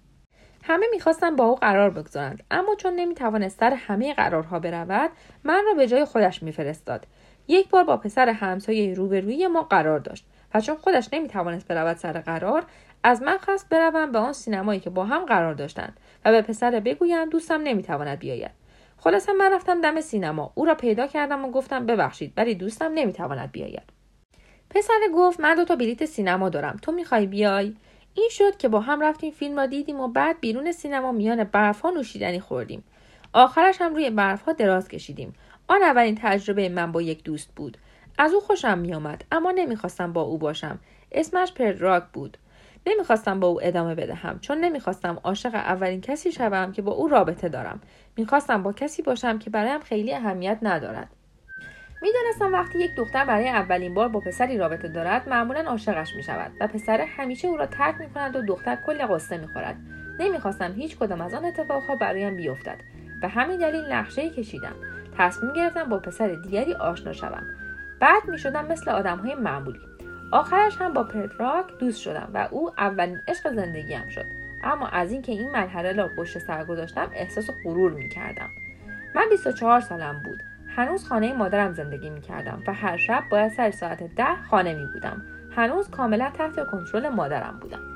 همه می‌خواستن با او قرار بگذارند. اما چون نمی‌توانست سر همه قرارها برود من را به جای خودش میفرستاد. یک بار با پسر همسایه روبروی ما قرار داشت. و چون خودش نمی‌توانست برود سر قرار از من خواست بروم به آن سینمایی که با هم قرار داشتند و به پسر بگویم دوستم نمی‌تواند بیاید. خلاصه من رفتم دم سینما. او را پیدا کردم و گفتم ببخشید ولی دوستم نمی‌تواند بیاید. پسر گفت من دو تا بلیت سینما دارم. تو می‌خوای بیای؟ این شد که با هم رفتیم فیلم را دیدیم و بعد بیرون سینما میان برفها نوشیدنی خوردیم. آخرش هم روی برفها دراز کشیدیم. آن اولین تجربه من با یک دوست بود. از او خوشم میآمد اما نمی‌خواستم با او باشم. اسمش پردراک بود. نمی‌خواستم با او ادامه بدهم چون نمی‌خواستم عاشق اولین کسی شوم که با او رابطه دارم. می‌خواستم با کسی باشم که برایم خیلی اهمیت ندارد. می‌دانستم وقتی یک دختر برای اولین بار با پسری رابطه دارد معمولا عاشقش می شود و پسر همیشه او را ترک می کند و دختر کل قصه می خورد نمی‌خواستم هیچ کدام از آن اتفاقها برایم بیفتد به همین دلیل نقشه کشیدم. تصمیم گرفتم با پسر دیگری آشنا شوم. بعد می شدم مثل آدم های معمولی. آخرش هم با پتراک دوست شدم و او اولین عشق زندگیم شد. اما از اینکه این مرحله را پشت سر گذاشتم احساس غرور می کردم من 24 سالم بود. هنوز خانه مادرم زندگی می کردم و هر شب باید سر ساعت ده خانه می بودم. هنوز کاملا تحت کنترل مادرم بودم.